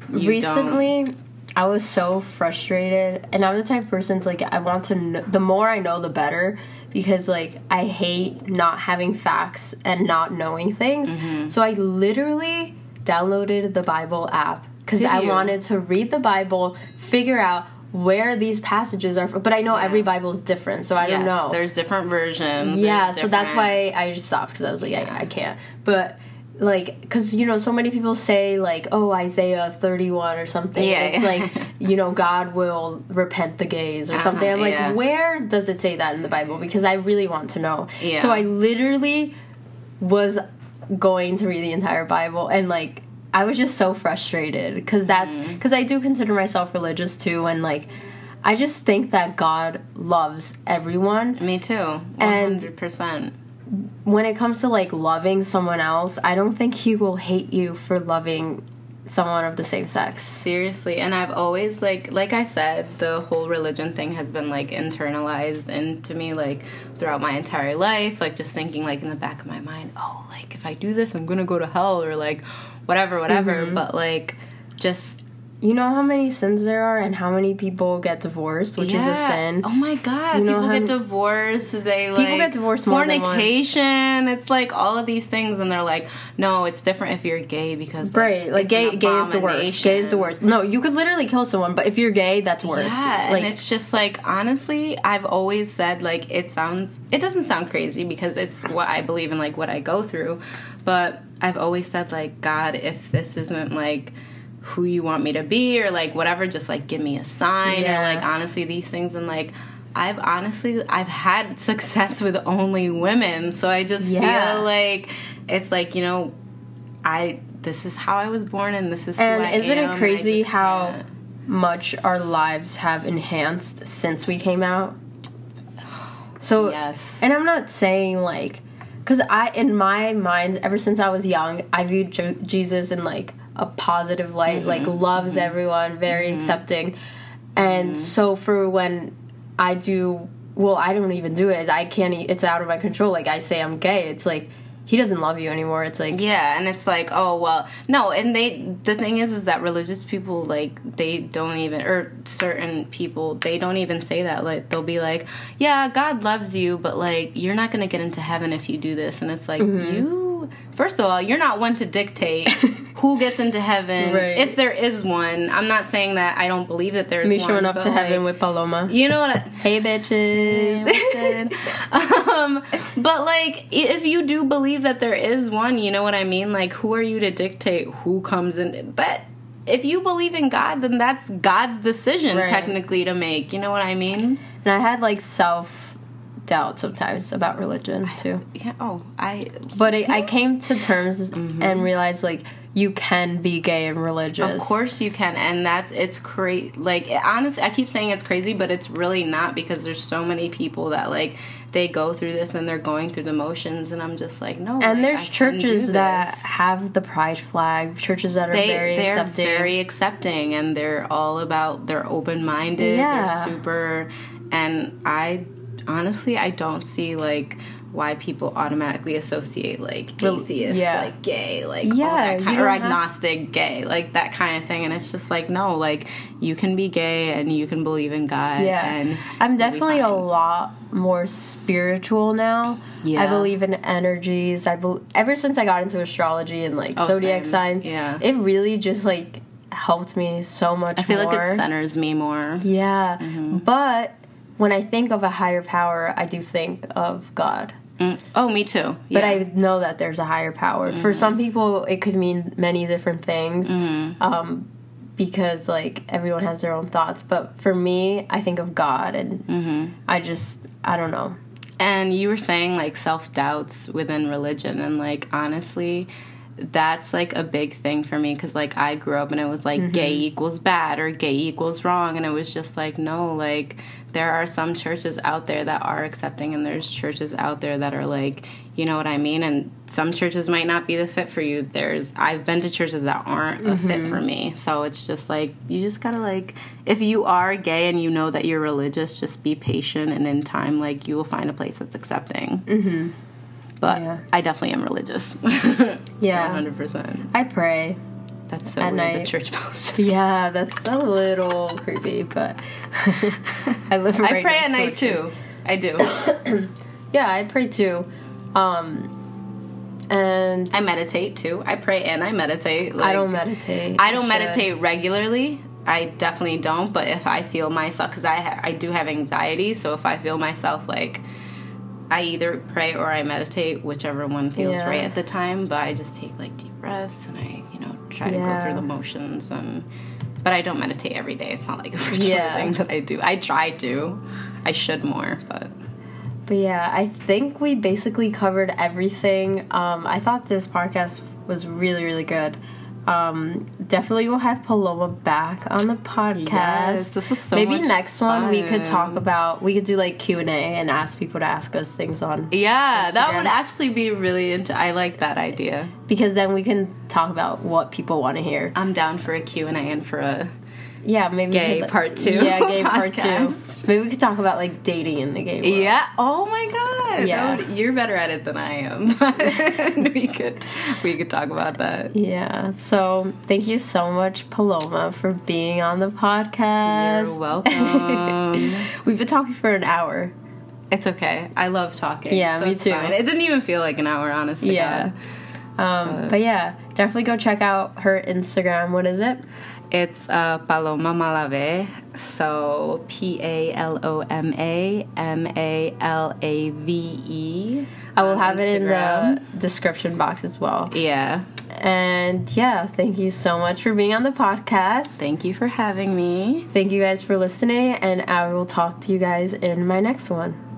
recently i was so frustrated and i'm the type of person to like i want to know the more i know the better because like i hate not having facts and not knowing things Mm-hmm. so i literally downloaded the bible app because i wanted to read the bible figure out where these passages are from. but i know every bible is different so i don't. don't know there's different versions. yeah so that's why i just stopped because i was like I, I can't but like because you know so many people say like oh isaiah 31 or something Yeah, it's yeah. like you know god will repent the gays or uh-huh, something i'm like yeah. where does it say that in the bible because i really want to know Yeah. so i literally was going to read the entire bible and like i was just so frustrated because that's mm. because i do consider myself religious too and like i just think that god loves everyone Me too. One And- hundred percent. when it comes to like loving someone else, I don't think he will hate you for loving someone of the same sex. Seriously, and I've always like like I said, the whole religion thing has been like internalized into me like throughout my entire life, like just thinking like in the back of my mind, oh, like if I do this, I'm going to go to hell or like whatever, whatever, Mm-hmm. but like just You know how many sins there are and how many people get divorced, which is a sin. Oh my god, You people get divorced. They like get divorced more than once. fornication. It's like all of these things, and they're like, no, it's different if you're gay because Right, like it's gay, gay is the worst. Gay is the worst. No, you could literally kill someone, but if you're gay, that's worse. Yeah, like and it's just like honestly, I've always said like it sounds it doesn't sound crazy because it's what I believe in, like what I go through. But I've always said like God, if this isn't like who you want me to be or like whatever, just like give me a sign Yeah. or like honestly these things and like I've honestly I've had success with only women, so I just Yeah. feel like it's like you know, I this is how I was born, and this is who And isn't am, it crazy how can't. much our lives have enhanced since we came out? So, Yes. and I'm not saying like, because I, in my mind, ever since I was young, I viewed Jesus in like a positive light, like Mm-hmm. loves everyone, very accepting. And so for when I do, well, I don't even do it. I can't. It's out of my control. Like I say I'm gay. It's like he doesn't love you anymore. It's like Yeah, and it's like, oh well, no, and they the thing is is that religious people like they don't even or certain people they don't even say that. Like they'll be like, yeah, God loves you, but like you're not to get into heaven if you do this. And it's like, Mm-hmm. You first of all, you're not one to dictate who gets into heaven Right. if there is one. I'm not saying that I don't believe that there's me one. showing up to heaven with Paloma. you know what I, Hey bitches. um, but like, if you do believe that there is one, you know what I mean. Like, who are you to dictate who comes in? But if you believe in God, then that's God's decision Right. technically to make. You know what I mean? And I had like self doubt sometimes about religion too. Yeah. Oh, I. But I, I came to terms mm-hmm. and realized like you can be gay and religious. Of course you can, and that's it's crazy. Like honestly, I keep saying it's crazy, but it's really not because there's so many people that like they go through this and they're going through the motions, and I'm just like, no. And like, there's I churches that have the pride flag, churches that are they very they're accepting. very accepting and they're all about they're open minded Yeah. they're super and i honestly i don't see like why people automatically associate like atheist yeah. like gay like all that kind or don't have- agnostic gay like that kind of thing and it's just like no like you can be gay and you can believe in god yeah, and I'm definitely a lot more spiritual now. Yeah. I believe in energies. I bel ever since I got into astrology and like Oh, zodiac same. signs. Yeah. it really just like helped me so much. i feel like it centers me more Yeah, Mm-hmm. but when I think of a higher power, I do think of God. Mm. oh me too But yeah. Mm-hmm. I know that there's a higher power. For some people, it could mean many different things. Um, because like everyone has their own thoughts. But for me, I think of God, and Mm-hmm. I just I don't know. And you were saying like self doubts within religion, and like honestly, that's like a big thing for me because like I grew up and it was like gay equals bad or gay equals wrong, and it was just like no, like there are some churches out there that are accepting, and there's churches out there that are like, you know what I mean, and some churches might not be the fit for you. There's I've been to churches that aren't a fit for me, so it's just like you just gotta like if you are gay and you know that you're religious, just be patient, and in time, like you will find a place that's accepting. Mm-hmm. But Yeah. I definitely am religious. Yeah. one hundred percent. I pray. That's so At weird. night. The church bells. Yeah, that's a little creepy, but I live. I pray at next to night too. I do. Yeah, I pray too. Um, and I meditate too. I pray and I meditate. Like, I don't meditate. I don't should. meditate regularly. I definitely don't. But if I feel myself, because I ha- I do have anxiety, so if I feel myself like. I either pray or I meditate, whichever one feels Yeah. right at the time. But I just take like deep breaths and I, you know, try to go through the motions. And but I don't meditate every day. It's not like a regular Yeah. thing that I do. I try to. I should more, but But yeah, I think we basically covered everything. Um, I thought this podcast was really, really good. Um, definitely we'll have Paloma back on the podcast. Yes, this is so Maybe next one we could talk about. We could do like Q and A and ask people to ask us things on yeah, that would actually be really. Into, I like that idea. because then we can talk about what people want to hear. I'm down for a Q and A and for a Yeah, maybe Gay could, part two Yeah, gay part two. Maybe we could talk about like dating in the gay world. yeah. Oh my god. Yeah. Would- you're better at it than I am. we could we could talk about that. Yeah. So thank you so much, Paloma, for being on the podcast. You're welcome. We've been talking for an hour. it's okay. I love talking. Yeah, so me too. fine. It didn't even feel like an hour, honestly. Yeah. Um, but yeah, definitely go check out her Instagram. What is it? It's uh, Paloma Malave. So P A L O M A M A L A V E. I will have it in the description box as well. Yeah. And yeah, thank you so much for being on the podcast. Thank you for having me. Thank you guys for listening, and I will talk to you guys in my next one.